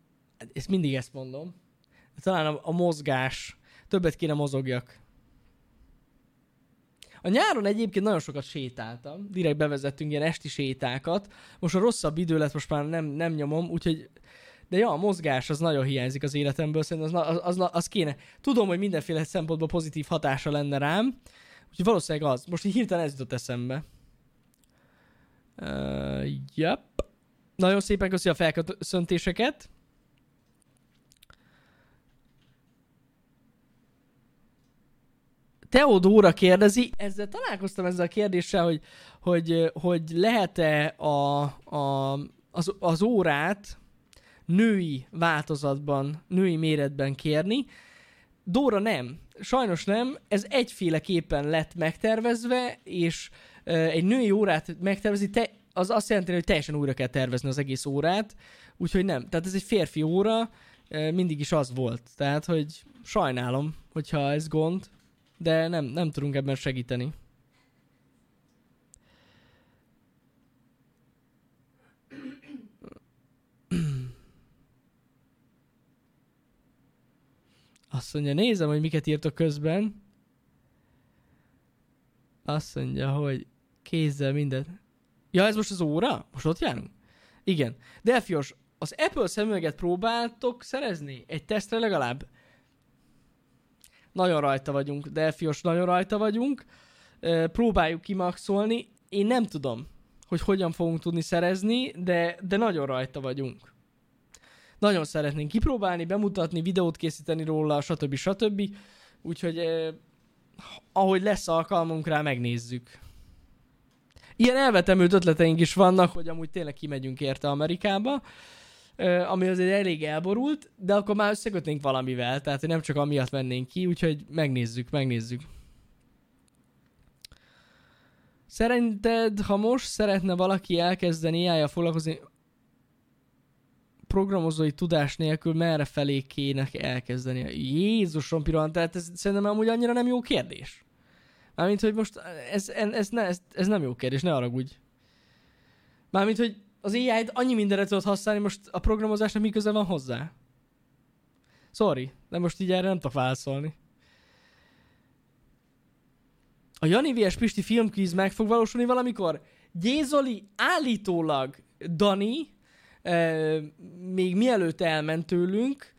ezt mindig ezt mondom, talán a, a mozgás, többet kéne mozogjak. A nyáron egyébként nagyon sokat sétáltam, direkt bevezettünk ilyen esti sétákat, most a rosszabb idő lett, most már nem, nem nyomom, úgyhogy de ja, a mozgás az nagyon hiányzik az életemből, szerintem az, az, az, az kéne. Tudom, hogy mindenféle szempontból pozitív hatása lenne rám, úgyhogy valószínűleg az. Most így hirtelen ez jutott eszembe. Uh, yep. Nagyon szépen köszi a felköszöntéseket. Teodóra kérdezi, ezzel találkoztam ezzel a kérdéssel, hogy, hogy, hogy lehet-e a, a, az, az órát női változatban, női méretben kérni. Dóra nem. Sajnos nem. Ez egyféleképpen lett megtervezve, és egy női órát megtervezni, te, az azt jelenti, hogy teljesen újra kell tervezni az egész órát, úgyhogy nem. Tehát ez egy férfi óra, mindig is az volt. Tehát, hogy sajnálom, hogyha ez gond, de nem, nem tudunk ebben segíteni. Azt mondja, nézem, hogy miket írtok közben. Azt mondja, hogy kézzel mindent. Ja, ez most az óra? Most ott járunk? Igen. Delfios, az Apple szemüveget próbáltok szerezni? Egy tesztre legalább? Nagyon rajta vagyunk, Delfios, nagyon rajta vagyunk. Próbáljuk kimaxolni. Én nem tudom, hogy hogyan fogunk tudni szerezni, de, de nagyon rajta vagyunk. Nagyon szeretnénk kipróbálni, bemutatni, videót készíteni róla, stb. stb. Úgyhogy eh, ahogy lesz alkalmunk rá, megnézzük. Ilyen elvetemült ötleteink is vannak, hogy amúgy tényleg kimegyünk érte Amerikába, ami azért elég elborult, de akkor már összekötnénk valamivel, tehát nem csak amiatt vennénk ki, úgyhogy megnézzük, megnézzük. Szerinted, ha most szeretne valaki elkezdeni AI foglalkozni, programozói tudás nélkül merre felé kéne elkezdeni? Jézusom, pillanat, tehát ez szerintem amúgy annyira nem jó kérdés. Mármint, hogy most ez, ez, ne, ez, ez nem jó kérdés, ne haragudj. Mármint, hogy az AI-t annyi mindenre tudod használni, most a programozásnak mi köze van hozzá? Sorry, de most így erre nem tudok válaszolni. A Jani vs. Pisti filmkvíz meg fog valósulni valamikor? Gézoli állítólag Dani, euh, még mielőtt elment tőlünk,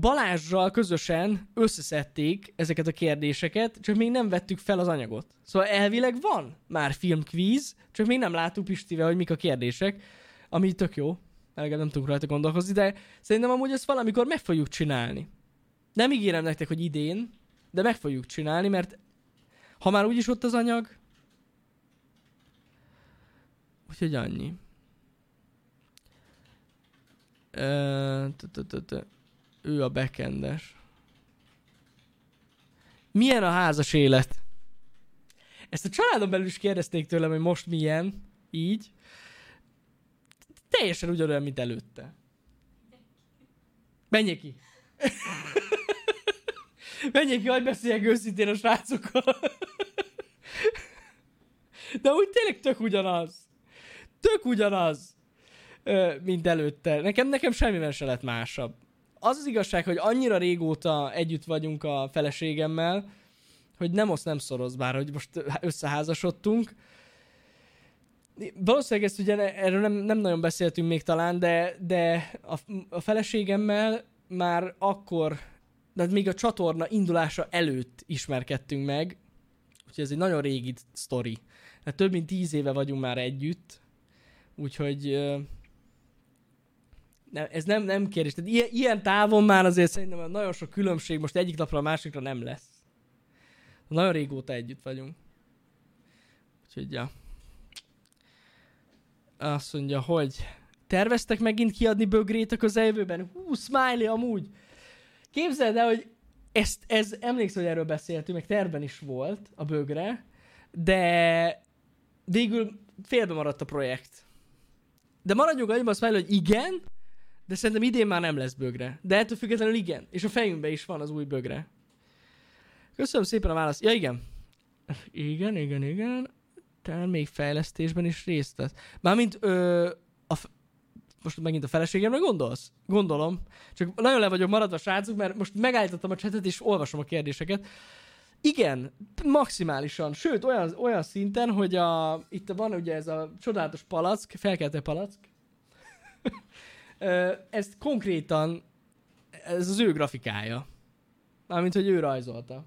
Balázsral közösen összeszedték ezeket a kérdéseket, csak még nem vettük fel az anyagot. Szóval elvileg van már filmkvíz, csak még nem láttuk Pistivel, hogy mik a kérdések, ami tök jó. Legalább nem tudunk rajta gondolkozni, de szerintem amúgy ezt valamikor meg fogjuk csinálni. Nem ígérem nektek, hogy idén, de meg fogjuk csinálni, mert ha már úgyis ott az anyag, úgyhogy annyi. Ő a bekendes. Milyen a házas élet? Ezt a családon belül is kérdezték tőlem, hogy most milyen, így. Teljesen ugyanolyan, mint előtte. Menjél ki! Menjél ki, hogy beszéljek őszintén a srácokkal. De úgy tényleg tök ugyanaz. Tök ugyanaz, mint előtte. Nekem, nekem semmivel se lett másabb. Az az igazság, hogy annyira régóta együtt vagyunk a feleségemmel, hogy nem osz, nem szoroz, bár hogy most összeházasodtunk. Valószínűleg ezt ugye erről nem, nem nagyon beszéltünk még talán, de, de a, a feleségemmel már akkor, de még a csatorna indulása előtt ismerkedtünk meg, úgyhogy ez egy nagyon régi sztori. Hát több mint tíz éve vagyunk már együtt, úgyhogy nem, ez nem, nem kérdés. Tehát ilyen, ilyen távon már azért szerintem nagyon sok különbség most egyik napra a másikra nem lesz. Nagyon régóta együtt vagyunk. Úgyhogy, ja. Azt mondja, hogy terveztek megint kiadni bögrét a közeljövőben? Hú, smiley amúgy. Képzeld el, hogy ezt, ez, emlékszem, hogy erről beszéltünk, meg terben is volt a bögre, de végül félbe maradt a projekt. De maradjunk annyiban, Smiley, hogy igen, de szerintem idén már nem lesz bögre. De ettől függetlenül igen. És a fejünkben is van az új bögre. Köszönöm szépen a választ. Ja, igen. Igen, igen, igen. Termékfejlesztésben is részt vesz. Mármint ö, a, most megint a feleségemre gondolsz? Gondolom. Csak nagyon le vagyok maradva, srácok, mert most megállítottam a csetet, és olvasom a kérdéseket. Igen, maximálisan. Sőt, olyan, olyan szinten, hogy a, itt van ugye ez a csodálatos palack, felkelte palack. Ezt konkrétan, ez az ő grafikája. Mármint, hogy ő rajzolta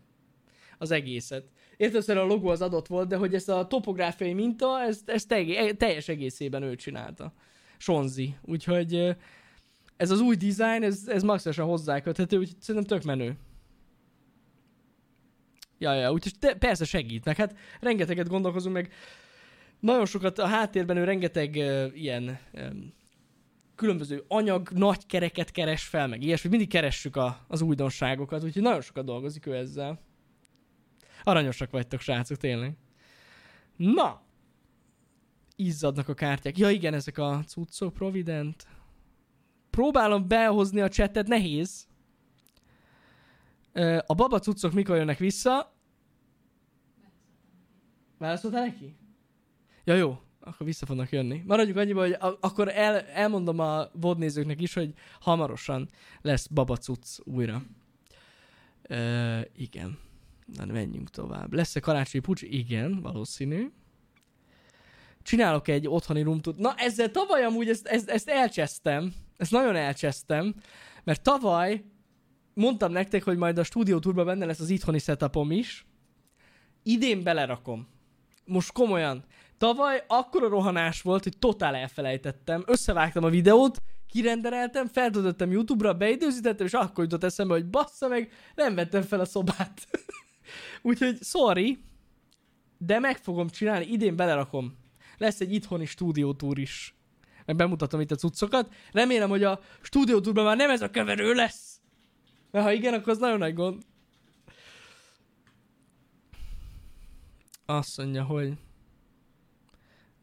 az egészet. Érted, a logó az adott volt, de hogy ezt a topográfiai minta, ezt, ezt teljes egészében ő csinálta. Sonzi. Úgyhogy ez az új design, ez, ez maximálisan hozzáköthető, úgyhogy szerintem tök menő. Ja, ja, úgyhogy te, persze segítnek. Hát rengeteget gondolkozunk meg. Nagyon sokat a háttérben ő rengeteg uh, ilyen um, különböző anyag, nagy kereket keres fel, meg ilyesmi. Mindig keressük a, az újdonságokat, úgyhogy nagyon sokat dolgozik ő ezzel. Aranyosak vagytok, srácok, tényleg. Na! Izzadnak a kártyák. Ja igen, ezek a cuccok, Provident. Próbálom behozni a csetet, nehéz. A baba cuccok mikor jönnek vissza? Válaszoltál neki? Ja jó, akkor vissza fognak jönni. Maradjuk annyiba, hogy a- akkor el, elmondom a vodnézőknek is, hogy hamarosan lesz baba cucc újra. Ö, igen. Na, menjünk tovább. Lesz-e karácsonyi pucs? Igen, valószínű. Csinálok egy otthoni rumtut. Na, ezzel tavaly amúgy ezt, ezt, ezt elcsesztem. Ezt nagyon elcsesztem. Mert tavaly mondtam nektek, hogy majd a stúdió turban benne lesz az itthoni setupom is. Idén belerakom. Most komolyan. Tavaly akkora rohanás volt, hogy totál elfelejtettem. Összevágtam a videót, kirendereltem, feltöltöttem YouTube-ra, beidőzítettem, és akkor jutott eszembe, hogy bassza meg, nem vettem fel a szobát. Úgyhogy sorry, de meg fogom csinálni, idén belerakom. Lesz egy itthoni stúdiótúr is. Meg bemutatom itt a cuccokat. Remélem, hogy a stúdiótúrban már nem ez a keverő lesz. Mert ha igen, akkor az nagyon nagy gond. Azt mondja, hogy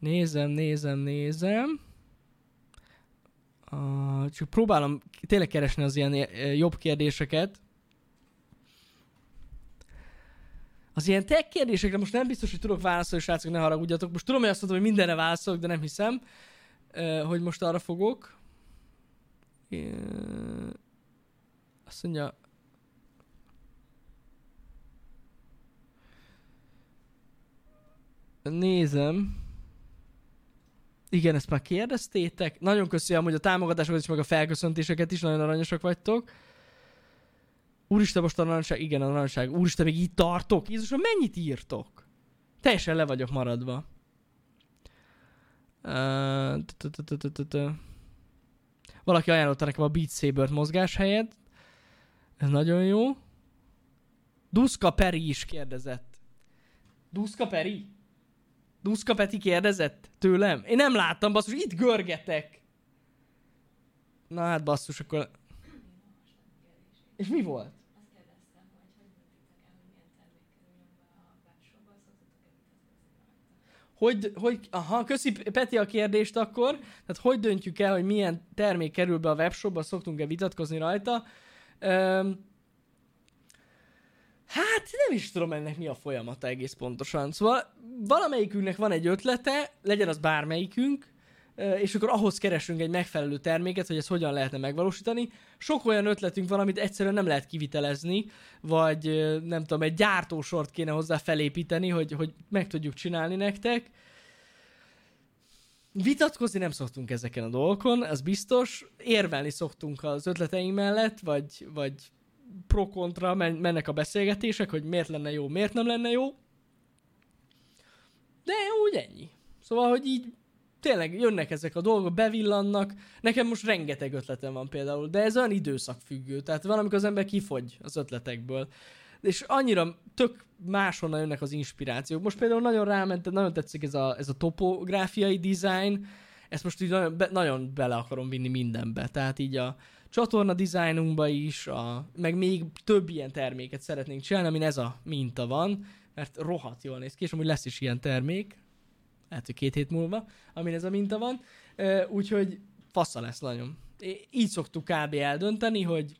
nézem, nézem, nézem. Uh, csak próbálom tényleg keresni az ilyen eh, jobb kérdéseket. Az ilyen tech kérdésekre most nem biztos, hogy tudok válaszolni, srácok, ne haragudjatok. Most tudom, hogy azt mondom, hogy mindenre válaszolok, de nem hiszem, uh, hogy most arra fogok. Uh, azt mondja, Nézem. Igen, ezt már kérdeztétek. Nagyon köszönöm, hogy a támogatásokat is, meg a felköszöntéseket is, nagyon aranyosak vagytok. Úristen, most a narancsság, igen, a narancsság. Úristen, még így tartok? Jézusom, mennyit írtok? Teljesen le vagyok maradva. Valaki ajánlotta nekem a Beat Saber-t mozgás helyett. Ez nagyon jó. Duszka Peri is kérdezett. Duszka Peri? Duszka Peti kérdezett tőlem? Én nem láttam, basszus, itt görgetek. Na hát basszus, akkor... És mi volt? Hogy, hogy, aha, köszi Peti a kérdést akkor, tehát hogy döntjük el, hogy milyen termék kerül be a webshopba, szoktunk-e vitatkozni rajta. Öm, Hát nem is tudom ennek mi a folyamata egész pontosan. Szóval valamelyikünknek van egy ötlete, legyen az bármelyikünk, és akkor ahhoz keresünk egy megfelelő terméket, hogy ezt hogyan lehetne megvalósítani. Sok olyan ötletünk van, amit egyszerűen nem lehet kivitelezni, vagy nem tudom, egy gyártósort kéne hozzá felépíteni, hogy, hogy meg tudjuk csinálni nektek. Vitatkozni nem szoktunk ezeken a dolgokon, ez biztos. Érvelni szoktunk az ötleteink mellett, vagy, vagy pro-kontra men- mennek a beszélgetések, hogy miért lenne jó, miért nem lenne jó. De úgy ennyi. Szóval, hogy így tényleg jönnek ezek a dolgok, bevillannak. Nekem most rengeteg ötletem van például, de ez olyan időszakfüggő. Tehát van, amikor az ember kifogy az ötletekből. És annyira tök máshonnan jönnek az inspirációk. Most például nagyon ráment, nagyon tetszik ez a, ez a topográfiai design. Ezt most így nagyon, be, nagyon bele akarom vinni mindenbe. Tehát így a, csatorna dizájnunkba is, a, meg még több ilyen terméket szeretnénk csinálni, amin ez a minta van, mert rohadt jól néz ki, és amúgy lesz is ilyen termék, lehet, hogy két hét múlva, amin ez a minta van, úgyhogy fassa lesz nagyon. Így szoktuk kb. eldönteni, hogy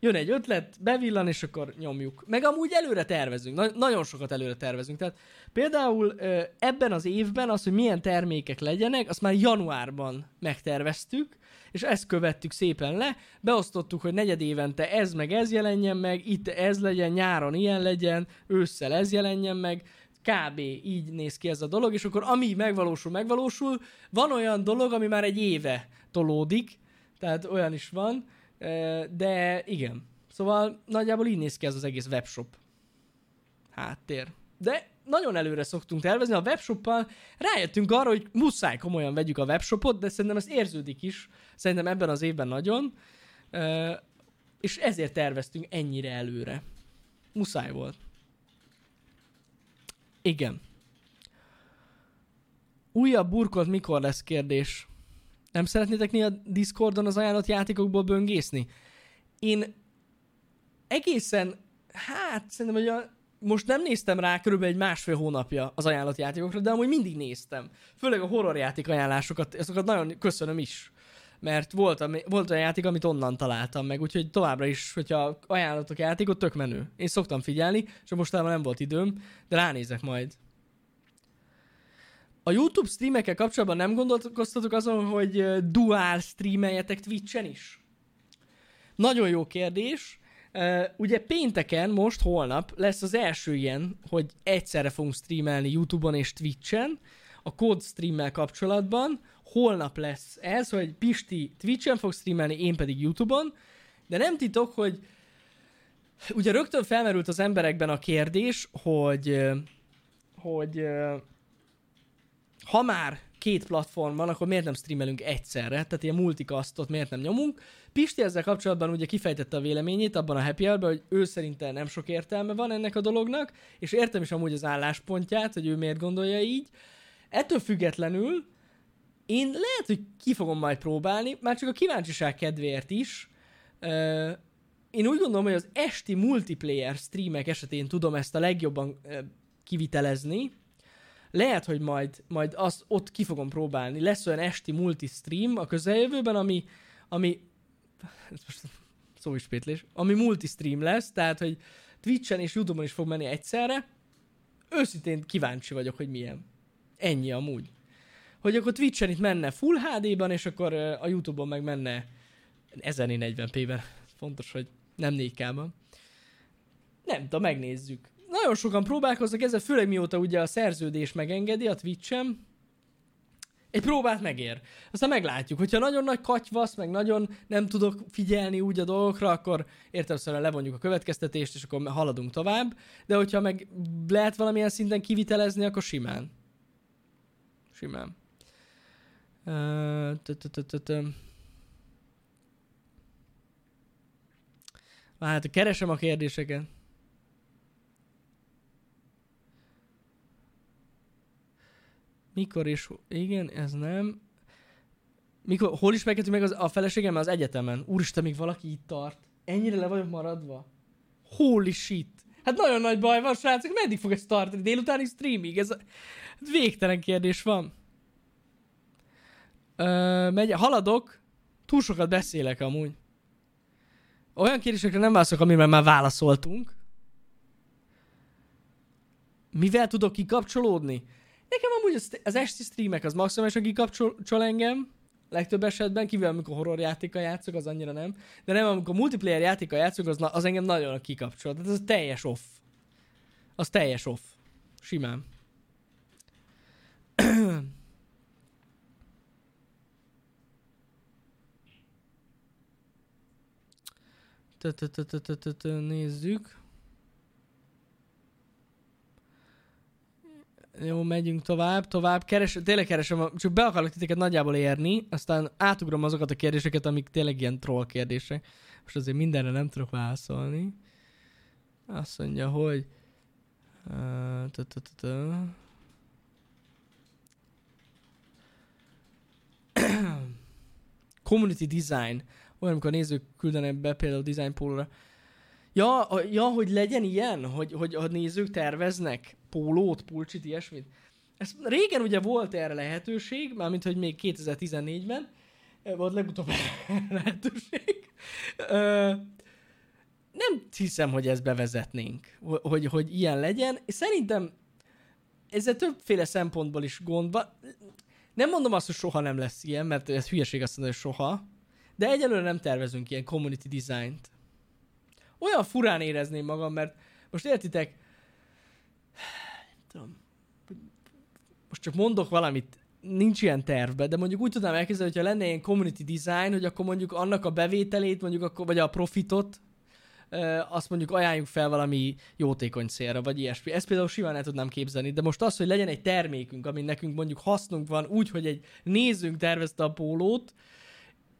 jön egy ötlet, bevillan, és akkor nyomjuk. Meg amúgy előre tervezünk, Na- nagyon sokat előre tervezünk. Tehát például ebben az évben az, hogy milyen termékek legyenek, azt már januárban megterveztük, és ezt követtük szépen le, beosztottuk, hogy negyed évente ez meg ez jelenjen meg, itt ez legyen, nyáron ilyen legyen, ősszel ez jelenjen meg, kb. így néz ki ez a dolog, és akkor ami megvalósul, megvalósul. Van olyan dolog, ami már egy éve tolódik, tehát olyan is van, de igen. Szóval nagyjából így néz ki ez az egész webshop háttér. De nagyon előre szoktunk tervezni, a webshoppal rájöttünk arra, hogy muszáj komolyan vegyük a webshopot, de szerintem ez érződik is, szerintem ebben az évben nagyon, és ezért terveztünk ennyire előre. Muszáj volt. Igen. Újabb burkot mikor lesz kérdés? Nem szeretnétek mi a Discordon az ajánlott játékokból böngészni? Én egészen, hát szerintem, hogy a, most nem néztem rá körülbelül egy másfél hónapja az ajánlott játékokra, de amúgy mindig néztem. Főleg a horrorjáték ajánlásokat, azokat nagyon köszönöm is. Mert volt, ami, volt olyan játék, amit onnan találtam meg, úgyhogy továbbra is, hogyha ajánlatok játékot, tök menő. Én szoktam figyelni, és mostában nem volt időm, de ránézek majd. A YouTube streamekkel kapcsolatban nem gondolkoztatok azon, hogy dual streameljetek Twitch-en is? Nagyon jó kérdés. Uh, ugye pénteken, most, holnap lesz az első ilyen, hogy egyszerre fogunk streamelni YouTube-on és Twitch-en, a Code streammel kapcsolatban. Holnap lesz ez, hogy Pisti Twitch-en fog streamelni, én pedig YouTube-on, de nem titok, hogy ugye rögtön felmerült az emberekben a kérdés, hogy, hogy ha már két platform van, akkor miért nem streamelünk egyszerre? Tehát ilyen multicastot miért nem nyomunk? Pisti ezzel kapcsolatban ugye kifejtette a véleményét abban a happy hour hogy ő szerinte nem sok értelme van ennek a dolognak, és értem is amúgy az álláspontját, hogy ő miért gondolja így. Ettől függetlenül én lehet, hogy ki fogom majd próbálni, már csak a kíváncsiság kedvéért is. Én úgy gondolom, hogy az esti multiplayer streamek esetén tudom ezt a legjobban kivitelezni, lehet, hogy majd, majd azt ott ki fogom próbálni. Lesz olyan esti multi-stream a közeljövőben, ami, ami ez most szóispétlés, ami multi-stream lesz, tehát, hogy Twitchen és Youtube-on is fog menni egyszerre. Őszintén kíváncsi vagyok, hogy milyen. Ennyi amúgy. Hogy akkor Twitchen itt menne Full HD-ban, és akkor a Youtube-on meg menne 1040p-ben. Fontos, hogy nem 4K-ban. Nem tudom, megnézzük. Nagyon sokan próbálkoznak ezzel, főleg mióta ugye a szerződés megengedi a Twitch-en. Egy próbát megér. Aztán meglátjuk. Hogyha nagyon nagy katyvasz, meg nagyon nem tudok figyelni úgy a dolgokra, akkor értelemszerűen levonjuk a következtetést, és akkor haladunk tovább. De hogyha meg lehet valamilyen szinten kivitelezni, akkor simán. Simán. Hát keresem a kérdéseket. Mikor is... Igen, ez nem. Mikor, hol is megkettünk meg az, a feleségem az egyetemen? Úristen, még valaki itt tart. Ennyire le vagyok maradva? Holy shit. Hát nagyon nagy baj van, srácok. Meddig fog ez tartani? Délutáni streamig? Ez a... végtelen kérdés van. Ö, megy, haladok. Túl sokat beszélek amúgy. Olyan kérdésekre nem válaszolok, amiben már válaszoltunk. Mivel tudok kikapcsolódni? Nekem amúgy az, az esti streamek az maximálisan kikapcsol engem, legtöbb esetben, kivel amikor horror játékkal játszok, az annyira nem. De nem, amikor multiplayer játékkal játszok, az, az engem nagyon kikapcsol. Tehát az teljes off. Az teljes off. Simán. Nézzük. Jó, megyünk tovább, tovább. Keres, tényleg keresem, csak be akarok titeket nagyjából érni, aztán átugrom azokat a kérdéseket, amik tényleg ilyen troll kérdések. Most azért mindenre nem tudok válaszolni. Azt mondja, hogy... Community design. Olyan, amikor a nézők küldenek be például design pólóra. Ja, ja, hogy legyen ilyen, hogy, hogy a nézők terveznek pólót, pulcsit, ilyesmit. Ez régen ugye volt erre lehetőség, mármint hogy még 2014-ben, eh, volt legutóbb lehetőség. Ö, nem hiszem, hogy ezt bevezetnénk, ho- hogy, hogy ilyen legyen. Szerintem ezzel többféle szempontból is gond van. Nem mondom azt, hogy soha nem lesz ilyen, mert ez hülyeség azt mondani, hogy soha. De egyelőre nem tervezünk ilyen community design-t. Olyan furán érezném magam, mert most értitek, tudom, most csak mondok valamit, nincs ilyen tervbe, de mondjuk úgy tudnám elképzelni, hogyha lenne ilyen community design, hogy akkor mondjuk annak a bevételét, mondjuk akkor, vagy a profitot, azt mondjuk ajánljuk fel valami jótékony célra, vagy ilyesmi. Ezt például simán el tudnám képzelni, de most az, hogy legyen egy termékünk, ami nekünk mondjuk hasznunk van, úgy, hogy egy nézőnk tervezte a pólót,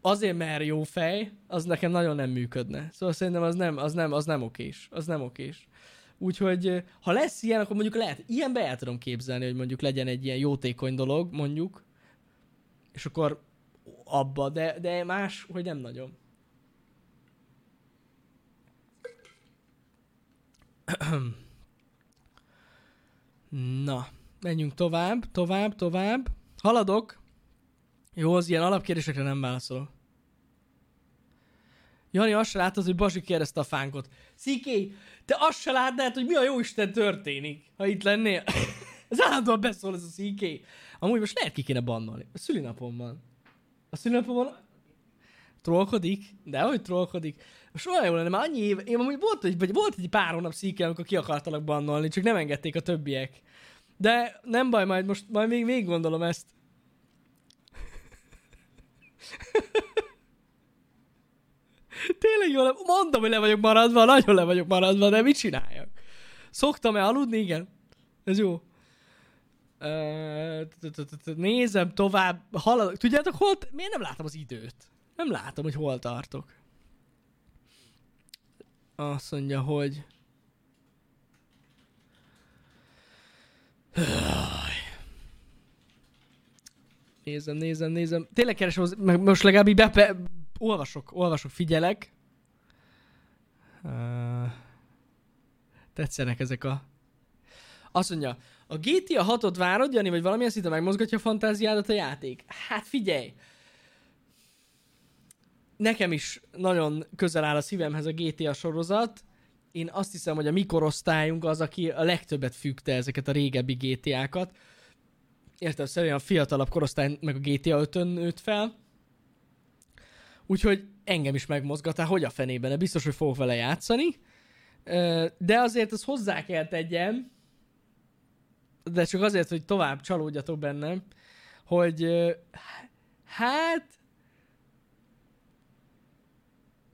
azért, mert jó fej, az nekem nagyon nem működne. Szóval szerintem az nem, az nem, az nem okés. Az nem okés. Úgyhogy ha lesz ilyen, akkor mondjuk lehet, ilyenbe el tudom képzelni, hogy mondjuk legyen egy ilyen jótékony dolog, mondjuk, és akkor abba, de, de más, hogy nem nagyon. Na, menjünk tovább, tovább, tovább. Haladok. Jó, az ilyen alapkérdésekre nem válaszolok. Jani azt se láttad, hogy Basi kérdezte a fánkot. Sziké, te azt se látnád, hogy mi a jó Isten történik, ha itt lennél. ez állandóan beszól ez a Sziké. Amúgy most lehet ki kéne bannolni. A szülinapom van. A szülinapom van. Trollkodik? De hogy trollkodik? Most olyan jó lenne, már annyi év, én amúgy volt, egy, volt egy pár hónap szíke, amikor ki akartalak bannolni, csak nem engedték a többiek. De nem baj, majd most majd még végig gondolom ezt. Tényleg jól, mondom, hogy le vagyok maradva, nagyon le vagyok maradva, de mit csináljak? Szoktam-e aludni? Igen. Ez jó. Nézem tovább, haladok. Tudjátok, hol... Miért nem látom az időt? Nem látom, hogy hol tartok. Azt mondja, hogy... Nézem, nézem, nézem. Tényleg keresem, az, meg most legalább így. Olvasok, olvasok, figyelek. Uh, tetszenek ezek a... Azt mondja, A GTA 6-ot várod, Jani, vagy valamilyen szinten megmozgatja a fantáziádat a játék? Hát figyelj! Nekem is nagyon közel áll a szívemhez a GTA sorozat. Én azt hiszem, hogy a mi korosztályunk az, aki a legtöbbet függte ezeket a régebbi GTA-kat. Értem, szerint a fiatalabb korosztály meg a GTA 5-ön nőtt fel. Úgyhogy engem is megmozgat, hát hogy a fenében, de biztos, hogy fogok vele játszani. De azért azt hozzá kell tegyem, de csak azért, hogy tovább csalódjatok bennem, hogy hát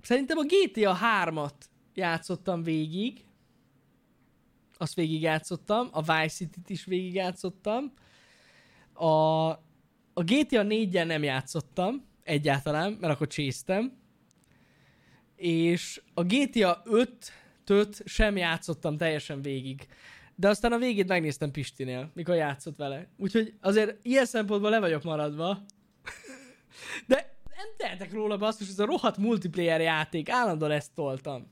szerintem a GTA 3-at játszottam végig, azt végig játszottam, a Vice City-t is végig játszottam, a, a GTA 4-en nem játszottam egyáltalán, mert akkor csésztem, és a GTA 5-töt sem játszottam teljesen végig. De aztán a végét megnéztem Pistinél, mikor játszott vele. Úgyhogy azért ilyen szempontból le vagyok maradva. De nem tehetek róla basszus, ez a rohadt multiplayer játék, állandóan ezt toltam.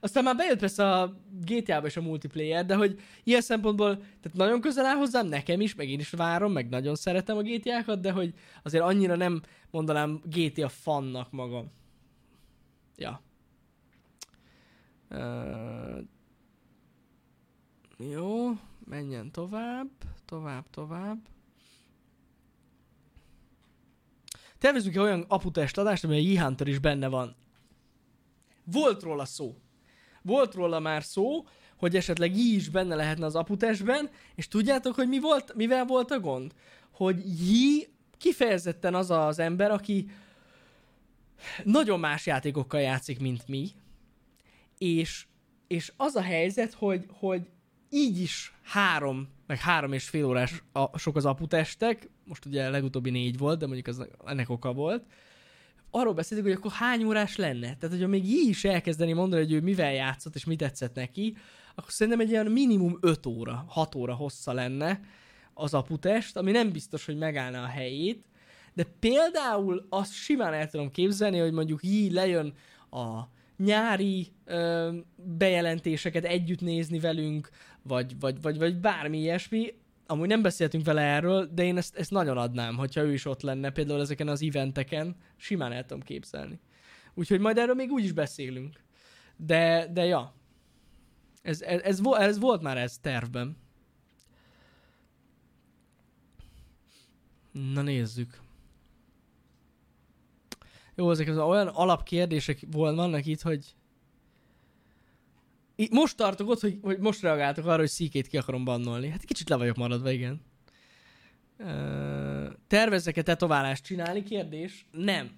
Aztán már bejött persze a GTA-ba is a multiplayer, de hogy ilyen szempontból, tehát nagyon közel áll hozzám, nekem is, meg én is várom, meg nagyon szeretem a GTA-kat, de hogy azért annyira nem mondanám GTA fannak magam. Ja. Uh, jó, menjen tovább, tovább, tovább. Tervezünk -e olyan aputest adást, ami a Yihunter is benne van. Volt róla szó. Volt róla már szó, hogy esetleg Yi is benne lehetne az aputestben, és tudjátok, hogy mi volt, mivel volt a gond? Hogy Yi kifejezetten az az ember, aki nagyon más játékokkal játszik, mint mi, és, és az a helyzet, hogy, hogy így is három, meg három és fél órás a, sok az aputestek, most ugye legutóbbi négy volt, de mondjuk az ennek oka volt, arról beszéltük, hogy akkor hány órás lenne. Tehát, hogyha még így is elkezdeni mondani, hogy ő mivel játszott, és mit tetszett neki, akkor szerintem egy ilyen minimum 5 óra, 6 óra hossza lenne az aputest, ami nem biztos, hogy megállna a helyét, de például azt simán el tudom képzelni, hogy mondjuk így lejön a nyári ö, bejelentéseket együtt nézni velünk, vagy, vagy, vagy, vagy bármi ilyesmi. Amúgy nem beszéltünk vele erről, de én ezt, ezt nagyon adnám, hogyha ő is ott lenne, például ezeken az eventeken, simán el tudom képzelni. Úgyhogy majd erről még úgy is beszélünk. De, de ja, ez, ez, ez, ez volt már ez tervben. Na nézzük. Jó, ezek az olyan alapkérdések vol- vannak itt, hogy most tartok ott, hogy, hogy most reagáltok arra, hogy szíkét ki akarom bannolni. Hát kicsit le vagyok maradva, igen. Tervezek-e tetoválást csinálni? Kérdés. Nem.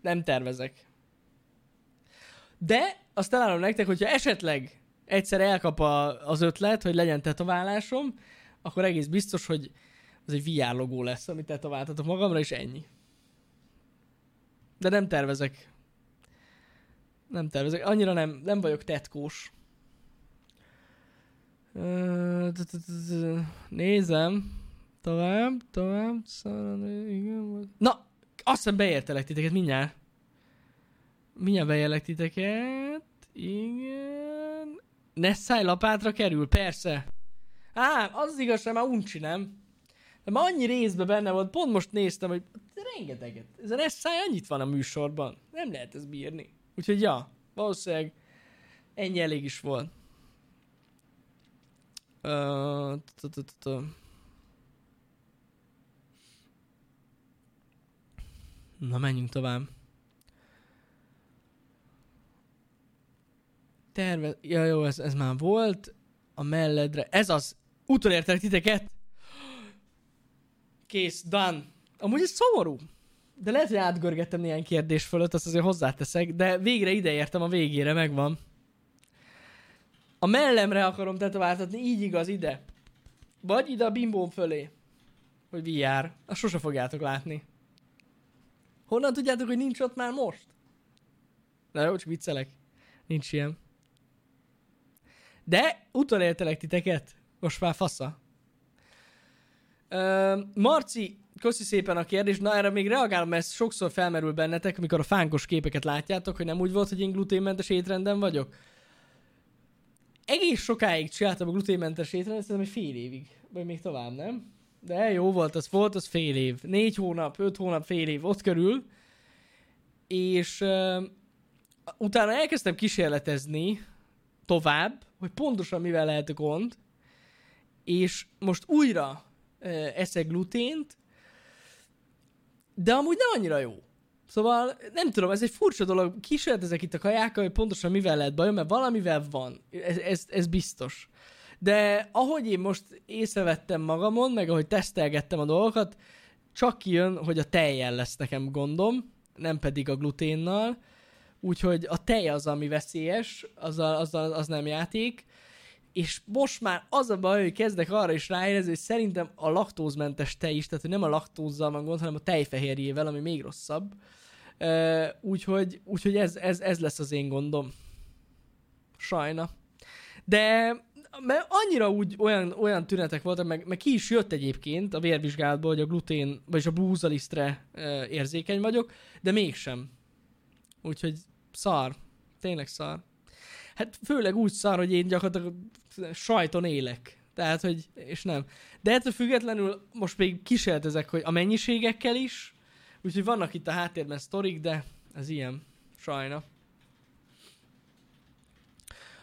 Nem tervezek. De azt elárulom nektek, hogyha esetleg egyszer elkap a, az ötlet, hogy legyen tetoválásom, akkor egész biztos, hogy az egy VR logó lesz, amit tetováltatok magamra, és ennyi. De nem tervezek. Nem tervezek. Annyira nem, nem vagyok tetkós. Nézem. Tovább, tovább. Igen, Na, azt hiszem beértelek titeket mindjárt. Mindjárt beérlek titeket. Igen. Nessai lapátra kerül, persze. Á, az az igazság, már uncsi, nem? De már annyi részben benne volt, pont most néztem, hogy rengeteget. Ez a Nessai annyit van a műsorban. Nem lehet ez bírni. Úgyhogy ja, valószínűleg ennyi elég is volt. Na, menjünk tovább. Terve... Ja, jó, ez, ez már volt. A melledre. Ez az. Utolértek titeket. Kész, done. Amúgy ez szomorú. De lehet, hogy átgörgettem néhány kérdés fölött, azt azért hozzáteszek, de végre ide értem a végére, megvan. A mellemre akarom tetováltatni, így igaz, ide. Vagy ide a bimbóm fölé. Hogy VR. Azt sose fogjátok látni. Honnan tudjátok, hogy nincs ott már most? Na jó, csak viccelek. Nincs ilyen. De utolértelek titeket. Most már fasza. Ö, Marci, köszi szépen a kérdést. Na erre még reagálom, mert ez sokszor felmerül bennetek, amikor a fánkos képeket látjátok, hogy nem úgy volt, hogy én gluténmentes étrenden vagyok. egész sokáig csináltam a gluténmentes étrendet, szerintem egy fél évig, vagy még tovább, nem? De jó volt, az volt, az fél év. Négy hónap, öt hónap, fél év, ott körül. És uh, utána elkezdtem kísérletezni tovább, hogy pontosan mivel lehet a gond, és most újra uh, eszek glutént, de amúgy nem annyira jó. Szóval nem tudom, ez egy furcsa dolog. Kísérletezek itt a kajákkal, hogy pontosan mivel lehet bajom, mert valamivel van. Ez, ez, ez biztos. De ahogy én most észrevettem magamon, meg ahogy tesztelgettem a dolgokat, csak kijön, hogy a tejjel lesz nekem gondom, nem pedig a gluténnal. Úgyhogy a tej az, ami veszélyes, az, a, az, a, az nem játék. És most már az a baj, hogy kezdek arra is ráérezni, hogy szerintem a laktózmentes tej is, tehát nem a laktózzal van gond, hanem a tejfehérjével, ami még rosszabb. Úgyhogy úgyhogy ez, ez, ez lesz az én gondom. Sajna. De mert annyira úgy olyan, olyan tünetek voltak, meg, meg ki is jött egyébként a vérvizsgálatból, hogy a glutén, vagyis a búzalisztre érzékeny vagyok, de mégsem. Úgyhogy szar. Tényleg szar. Hát főleg úgy szar, hogy én gyakorlatilag sajton élek. Tehát, hogy, és nem. De ettől függetlenül most még kísérletezek, hogy a mennyiségekkel is, úgyhogy vannak itt a háttérben sztorik, de ez ilyen. Sajna.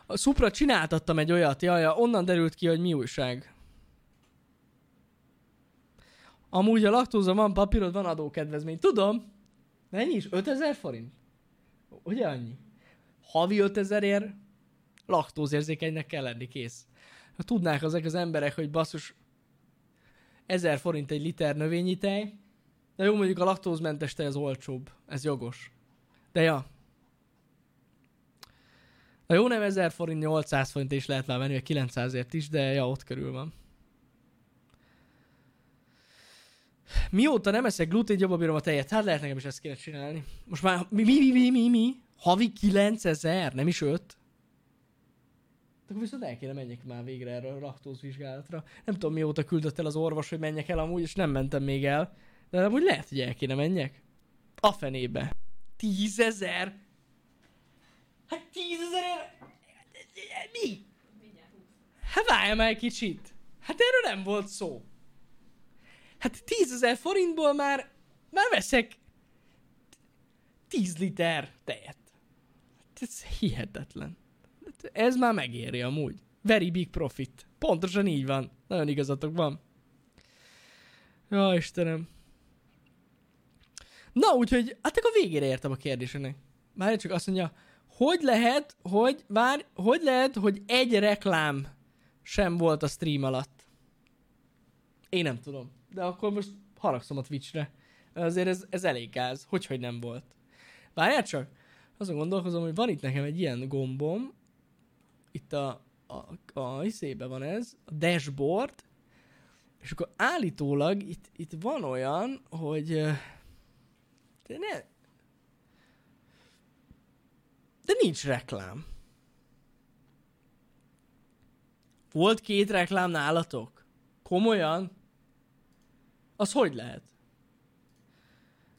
A Supra csináltattam egy olyat, jaja, onnan derült ki, hogy mi újság. Amúgy a laktóza van papírod, van adókedvezmény. Tudom. Mennyi is? 5000 forint? Ugye annyi? Havi 5000 ér laktózérzékenynek kell lenni, kész. Ha tudnák ezek az emberek, hogy basszus 1000 forint egy liter növényi tej, de jó, mondjuk a laktózmentes tej az olcsóbb. Ez jogos. De ja, Na jó, nem 1000 forint, 800 forint is lehet már menni, vagy 900ért is, de ja, ott körül van. Mióta nem eszek glutén, jobban bírom a tejet. Hát lehet nekem is ezt kéne csinálni. Most már mi, mi, mi, mi, mi, mi? Havi 9000, nem is 5? Akkor viszont el kéne menjek már végre erre a laktózvizsgálatra. Nem tudom mióta küldött el az orvos, hogy menjek el amúgy, és nem mentem még el. De amúgy lehet, hogy el kéne menjek. A fenébe. Tízezer? Hát tízezerért... Mi? Hát várjál már egy kicsit. Hát erről nem volt szó. Hát tízezer forintból már, már veszek 10 liter tejet. Hát ez hihetetlen. Ez már megéri amúgy. Very big profit. Pontosan így van. Nagyon igazatok van. Ja, Istenem. Na, úgyhogy, hát akkor végére értem a kérdésének. Már csak azt mondja, hogy lehet, hogy, vár, hogy lehet, hogy egy reklám sem volt a stream alatt? Én nem tudom. De akkor most haragszom a Twitchre. Azért ez, ez elég gáz. Hogy, hogy nem volt. Várjál csak! Azon gondolkozom, hogy van itt nekem egy ilyen gombom. Itt a, a, a, izébe van ez, a dashboard. És akkor állítólag itt, itt van olyan, hogy de ne, de nincs reklám. Volt két reklám nálatok? Komolyan? Az hogy lehet?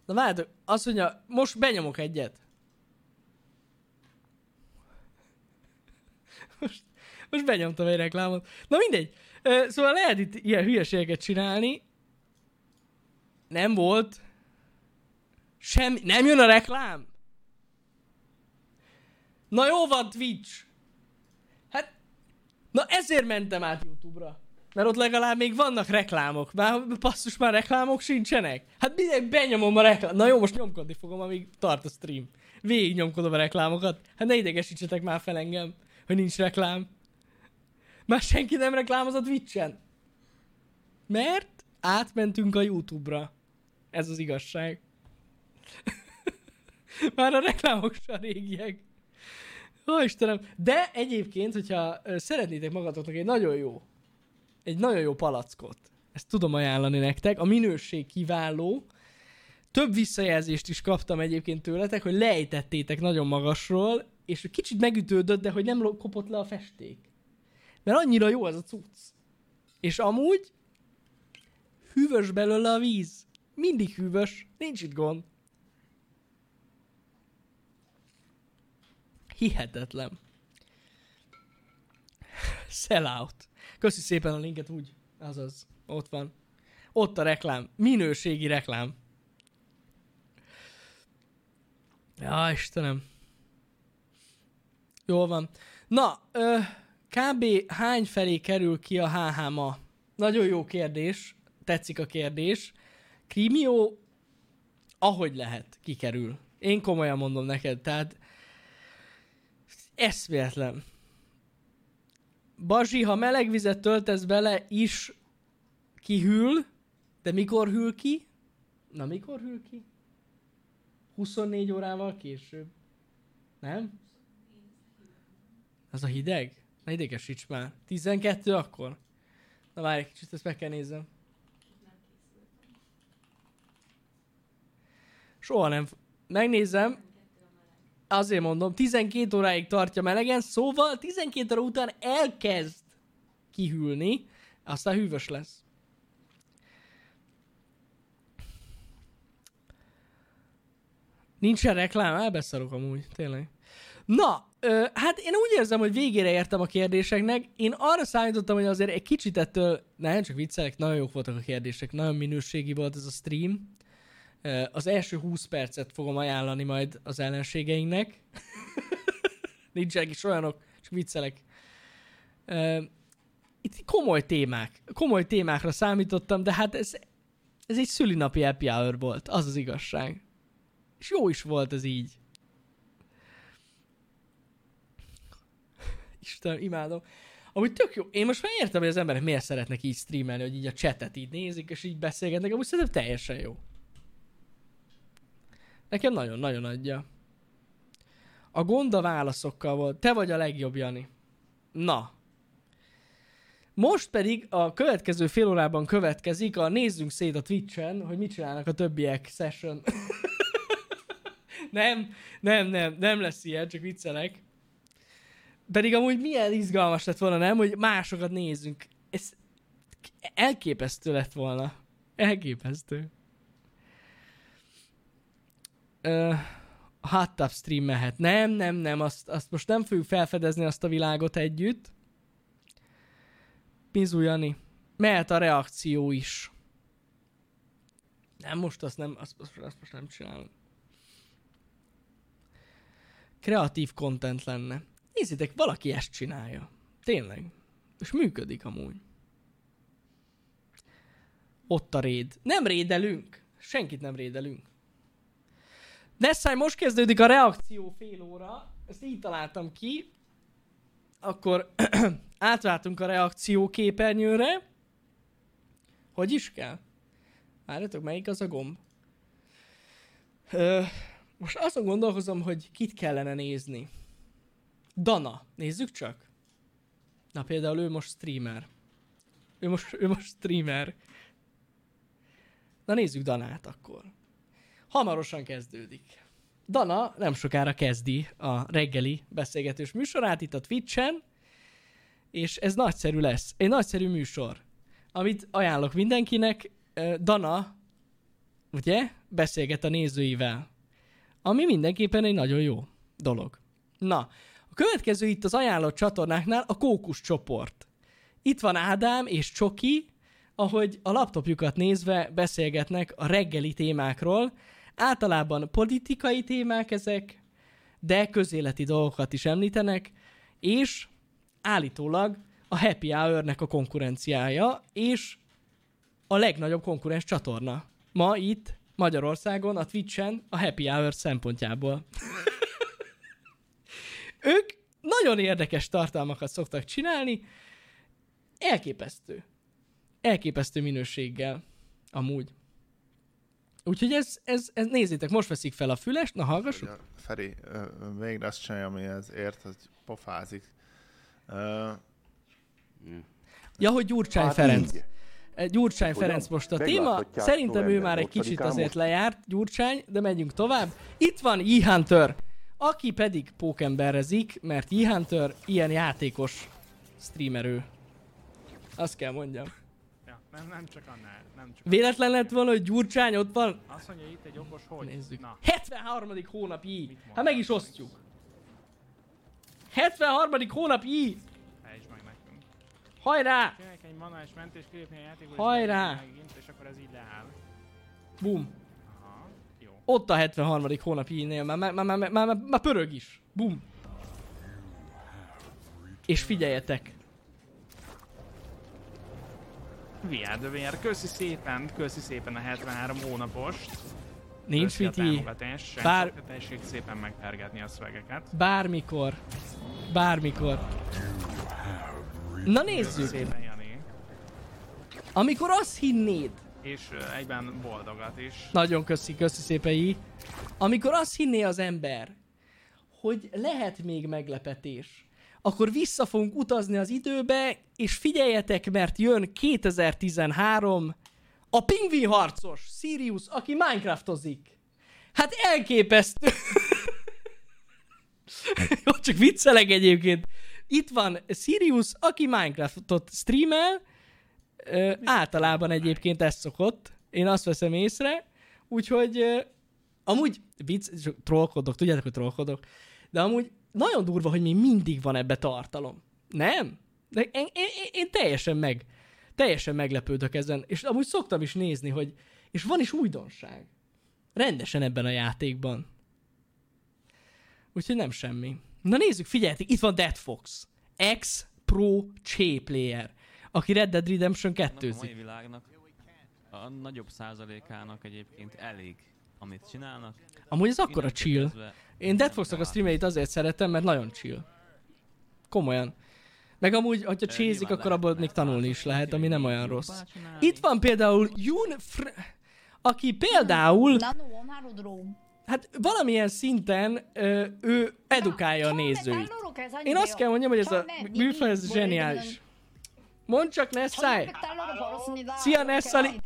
Na várjátok, azt mondja, most benyomok egyet. Most, most benyomtam egy reklámot. Na mindegy. Szóval lehet itt ilyen hülyeségeket csinálni. Nem volt. Semmi. Nem jön a reklám? Na jó van Twitch. Hát, na ezért mentem át YouTube-ra. Mert ott legalább még vannak reklámok. Már passzus már reklámok sincsenek. Hát mindegy, benyomom a reklám. Na jó, most nyomkodni fogom, amíg tart a stream. Végig nyomkodom a reklámokat. Hát ne idegesítsetek már fel engem, hogy nincs reklám. Már senki nem reklámoz a Twitch-en. Mert átmentünk a YouTube-ra. Ez az igazság. már a reklámok sem régiek. Ó, Istenem. De egyébként, hogyha szeretnétek magatoknak egy nagyon jó, egy nagyon jó palackot, ezt tudom ajánlani nektek, a minőség kiváló, több visszajelzést is kaptam egyébként tőletek, hogy lejtettétek nagyon magasról, és kicsit megütődött, de hogy nem kopott le a festék. Mert annyira jó ez a cucc. És amúgy hűvös belőle a víz. Mindig hűvös, nincs itt gond. Hihetetlen. Sellout. Köszi szépen a linket úgy. Azaz. Ott van. Ott a reklám. Minőségi reklám. Ja, Istenem. Jól van. Na, ö, kb. hány felé kerül ki a HH ma? Nagyon jó kérdés. Tetszik a kérdés. Krimió, ahogy lehet, kikerül. Én komolyan mondom neked, tehát eszméletlen. Bazsi, ha meleg vizet töltesz bele, is kihűl, de mikor hűl ki? Na, mikor hűl ki? 24 órával később. Nem? Az a hideg? Ne idegesíts már. 12 akkor? Na várj egy kicsit, ezt meg kell nézem. Soha nem... Megnézem. Azért mondom, 12 óráig tartja melegen, szóval 12 óra után elkezd kihűlni, aztán hűvös lesz. Nincsen reklám? Elbeszarok amúgy, tényleg. Na, ö, hát én úgy érzem, hogy végére értem a kérdéseknek. Én arra számítottam, hogy azért egy kicsit ettől, nem csak viccelek, nagyon jók voltak a kérdések, nagyon minőségi volt ez a stream. Ö, Az első 20 percet fogom ajánlani majd az ellenségeinknek. Nincsenek is olyanok, csak viccelek. Ö, Itt komoly témák, komoly témákra számítottam, de hát ez, ez egy szülinapi happy hour volt, az az igazság. És jó is volt ez így. Isten, imádom. Amúgy tök jó. Én most már értem, hogy az emberek miért szeretnek így streamelni, hogy így a chatet így nézik, és így beszélgetnek. Amúgy szerintem teljesen jó. Nekem nagyon-nagyon adja. A gond a válaszokkal volt. Te vagy a legjobb, Jani. Na. Most pedig a következő fél órában következik a nézzünk szét a Twitch-en, hogy mit csinálnak a többiek session. nem, nem, nem, nem lesz ilyen, csak viccelek. Pedig amúgy milyen izgalmas lett volna, nem? Hogy másokat nézzünk. Ez elképesztő lett volna. Elképesztő. Ö, a hot tub stream mehet. Nem, nem, nem, azt, azt most nem fogjuk felfedezni azt a világot együtt. Mizu Jani. Mehet a reakció is. Nem, most azt nem, azt, azt, azt most nem csinálom. Kreatív content lenne. Nézzétek, valaki ezt csinálja. Tényleg. És működik amúgy. Ott a réd. Nem rédelünk. Senkit nem rédelünk. Nessai, most kezdődik a reakció fél óra. Ezt így találtam ki. Akkor átváltunk a reakció képernyőre. Hogy is kell? Várjatok, melyik az a gomb? Ö, most azon gondolkozom, hogy kit kellene nézni. Dana. Nézzük csak. Na például ő most streamer. Ő most, ő most streamer. Na nézzük Danát akkor. Hamarosan kezdődik. Dana nem sokára kezdi a reggeli beszélgetős műsorát itt a Twitch-en, és ez nagyszerű lesz. Egy nagyszerű műsor, amit ajánlok mindenkinek. Dana, ugye, beszélget a nézőivel, ami mindenképpen egy nagyon jó dolog. Na, a következő itt az ajánlott csatornáknál a Kókusz csoport. Itt van Ádám és Csoki, ahogy a laptopjukat nézve beszélgetnek a reggeli témákról. Általában politikai témák ezek, de közéleti dolgokat is említenek, és állítólag a Happy Hour-nek a konkurenciája, és a legnagyobb konkurens csatorna. Ma itt Magyarországon, a Twitch-en a Happy Hour szempontjából. Ők nagyon érdekes tartalmakat szoktak csinálni, elképesztő. Elképesztő minőséggel, amúgy. Úgyhogy ez, ez, ez, nézzétek, most veszik fel a fülest, na hallgassuk. Ugye, Feri, végre azt csinálja, amihez ért, hogy pofázik. Ö, Ja, hogy Gyurcsány Hát Ferenc. így. Gyurcsány Hogyan? Ferenc most a téma. Szerintem ő már egy kicsit 8-án azért most. lejárt, Gyurcsány, de megyünk tovább. Itt van E-Hunter, aki pedig pókemberezik, mert E-Hunter ilyen játékos streamerő. Azt kell mondjam. Ja, nem, nem csak annál, nem csak Véletlen lett volna, hogy Gyurcsány ott van? Azt mondja itt egy okos hogy. Nézzük. Na, 73. hónap. Mit Hát meg is osztjuk. 73. hónap I. fejtsd meg nekünk. Hajrá! Csinálják egy manuális mentés, kilépni a játékból, Hajrá! és megint, és akkor ez így leáll. Bum. Ott a 73. hónap ínél, már, már, már, már, már, már, már pörög is. Bum. És figyeljetek. VR, köszi szépen, köszi szépen a 73 hónapost. Nincs viti. Bár- tessék szépen megpergetni a szvegeket. Bármikor. Bármikor. Na nézzük. Szépen. Amikor azt hinnéd, És egyben boldogat is. Nagyon köszi, köszi szépen így. Amikor azt hinné az ember, hogy lehet még meglepetés, akkor vissza fogunk utazni az időbe, és figyeljetek, mert jön 2013, a pingvin harcos, Sirius, aki Minecraftozik. Hát elképesztő. Jó, csak viccelek egyébként. Itt van Sirius, aki Minecraftot streamel, Ö, általában egyébként ez szokott. Én azt veszem észre. Úgyhogy ö, amúgy vicc, trollkodok, tudjátok, hogy trollkodok. De amúgy nagyon durva, hogy még mindig van ebbe tartalom. Nem? De én, én, én, teljesen meg, teljesen meglepődök ezen. És amúgy szoktam is nézni, hogy és van is újdonság. Rendesen ebben a játékban. Úgyhogy nem semmi. Na nézzük, figyeljetek, itt van Dead Fox. Ex-Pro Ché player, aki Red Dead Redemption 2 A mai világnak a nagyobb százalékának egyébként elég, amit csinálnak. Amúgy ez akkora chill. Én Dead fox a streameit azért szeretem, mert nagyon chill. Komolyan. Meg amúgy, hogyha csézik, akkor abból még tanulni is lehet, ami nem olyan rossz. Itt van például Jun Fr- aki például... Hát valamilyen szinten ö, ő edukálja a nézőit. Én azt kell mondjam, hogy ez a műfaj, ez zseniális. Mondd csak Nessai! Szia Nessai!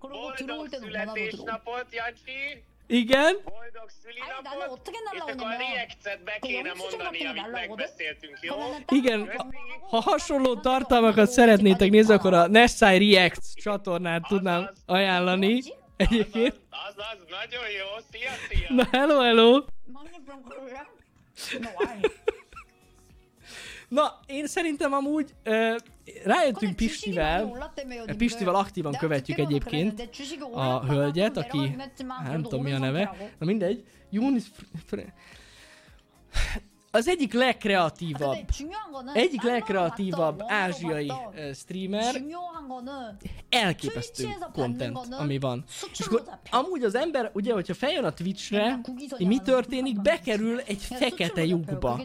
Boldog születésnapot, Jancsi! Igen? Boldog szülinapot, és akkor a reactet be kéne mondani, amit megbeszéltünk, jó? Igen, ha hasonló tartalmakat szeretnétek nézni, akkor a Nessai React csatornát tudnám ajánlani. Egyébként. Az, az, nagyon jó, szia, szia! Na, hello, hello! Na, én szerintem amúgy uh, rájöttünk Pistivel, Pistivel aktívan követjük egyébként a hölgyet, aki, hát nem tudom mi a neve, na mindegy, Junis az egyik legkreatívabb, egyik legkreatívabb ázsiai streamer, elképesztő content, ami van. És akkor amúgy az ember, ugye, hogyha feljön a Twitchre, mi történik? Bekerül egy fekete lyukba.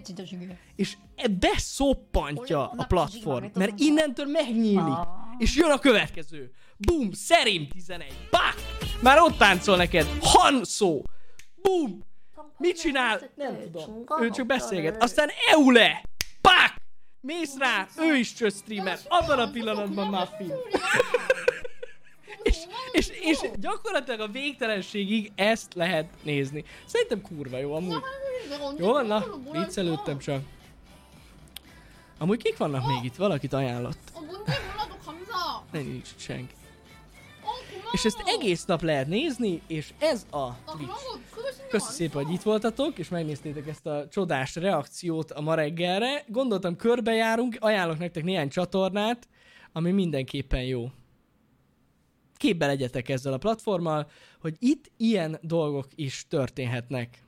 És e beszoppantja a platform, mert innentől megnyílik. És jön a következő. boom, szerint 11. Bak! Már ott táncol neked. Han boom. Mit csinál? Nem tudom. Ő csak beszélget. Aztán Eule! Pak! Mész rá, ő is csak streamer. Abban a pillanatban már film. és, és, és gyakorlatilag a végtelenségig ezt lehet nézni. Szerintem kurva jó amúgy. Jó van, na, viccelődtem csak. Amúgy kik vannak még itt? Valakit ajánlott. Nincs senki. És ezt egész nap lehet nézni, és ez a Twitch. Köszönöm szépen, hogy itt voltatok, és megnéztétek ezt a csodás reakciót a ma reggelre. Gondoltam, körbejárunk, ajánlok nektek néhány csatornát, ami mindenképpen jó. Képbe legyetek ezzel a platformmal, hogy itt ilyen dolgok is történhetnek.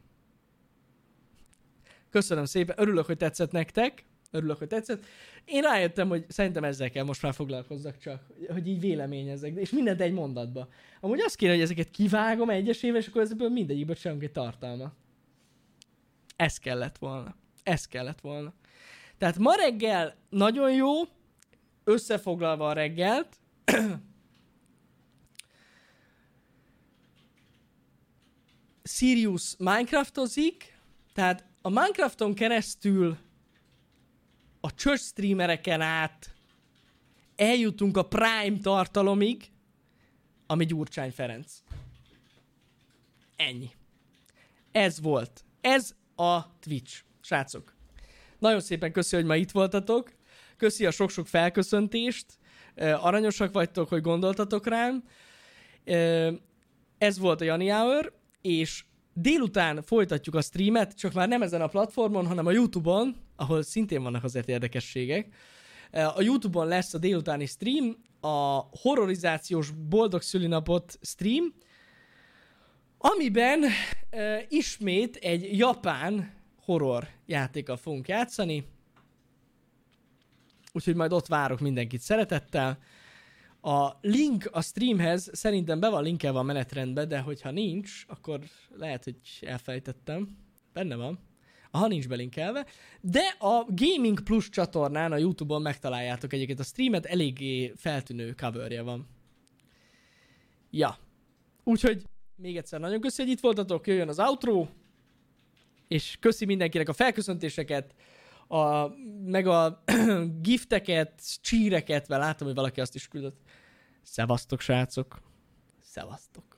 Köszönöm szépen, örülök, hogy tetszett nektek. Örülök, hogy tetszett. Én rájöttem, hogy szerintem ezzel kell most már foglalkozzak csak, hogy így véleményezek, és mindent egy mondatba. Amúgy azt kéne, hogy ezeket kivágom egyesével, és akkor ezekből mindegyikből csinálunk egy tartalma. Ez kellett volna. Ez kellett volna. Tehát ma reggel nagyon jó, összefoglalva a reggelt, Sirius Minecraftozik, tehát a Minecrafton keresztül a church streamereken át eljutunk a Prime tartalomig, ami Gyurcsány Ferenc. Ennyi. Ez volt. Ez a Twitch. Srácok. Nagyon szépen köszi, hogy ma itt voltatok. Köszi a sok-sok felköszöntést. Aranyosak vagytok, hogy gondoltatok rám. Ez volt a Jani Hour, és délután folytatjuk a streamet, csak már nem ezen a platformon, hanem a Youtube-on, ahol szintén vannak azért érdekességek. A YouTube-on lesz a délutáni stream, a horrorizációs boldog szülinapot stream, amiben uh, ismét egy japán horror játékkal fogunk játszani. Úgyhogy majd ott várok mindenkit szeretettel. A link a streamhez szerintem be van linkelve a menetrendbe, de hogyha nincs, akkor lehet, hogy elfejtettem. Benne van. Aha, nincs belinkelve. De a Gaming Plus csatornán a Youtube-on megtaláljátok egyébként a streamet, eléggé feltűnő coverje van. Ja. Úgyhogy még egyszer nagyon köszi, hogy itt voltatok, jöjjön az outro, és köszi mindenkinek a felköszöntéseket, a, meg a gifteket, csíreket, mert látom, hogy valaki azt is küldött. Szevasztok, srácok! Szevasztok!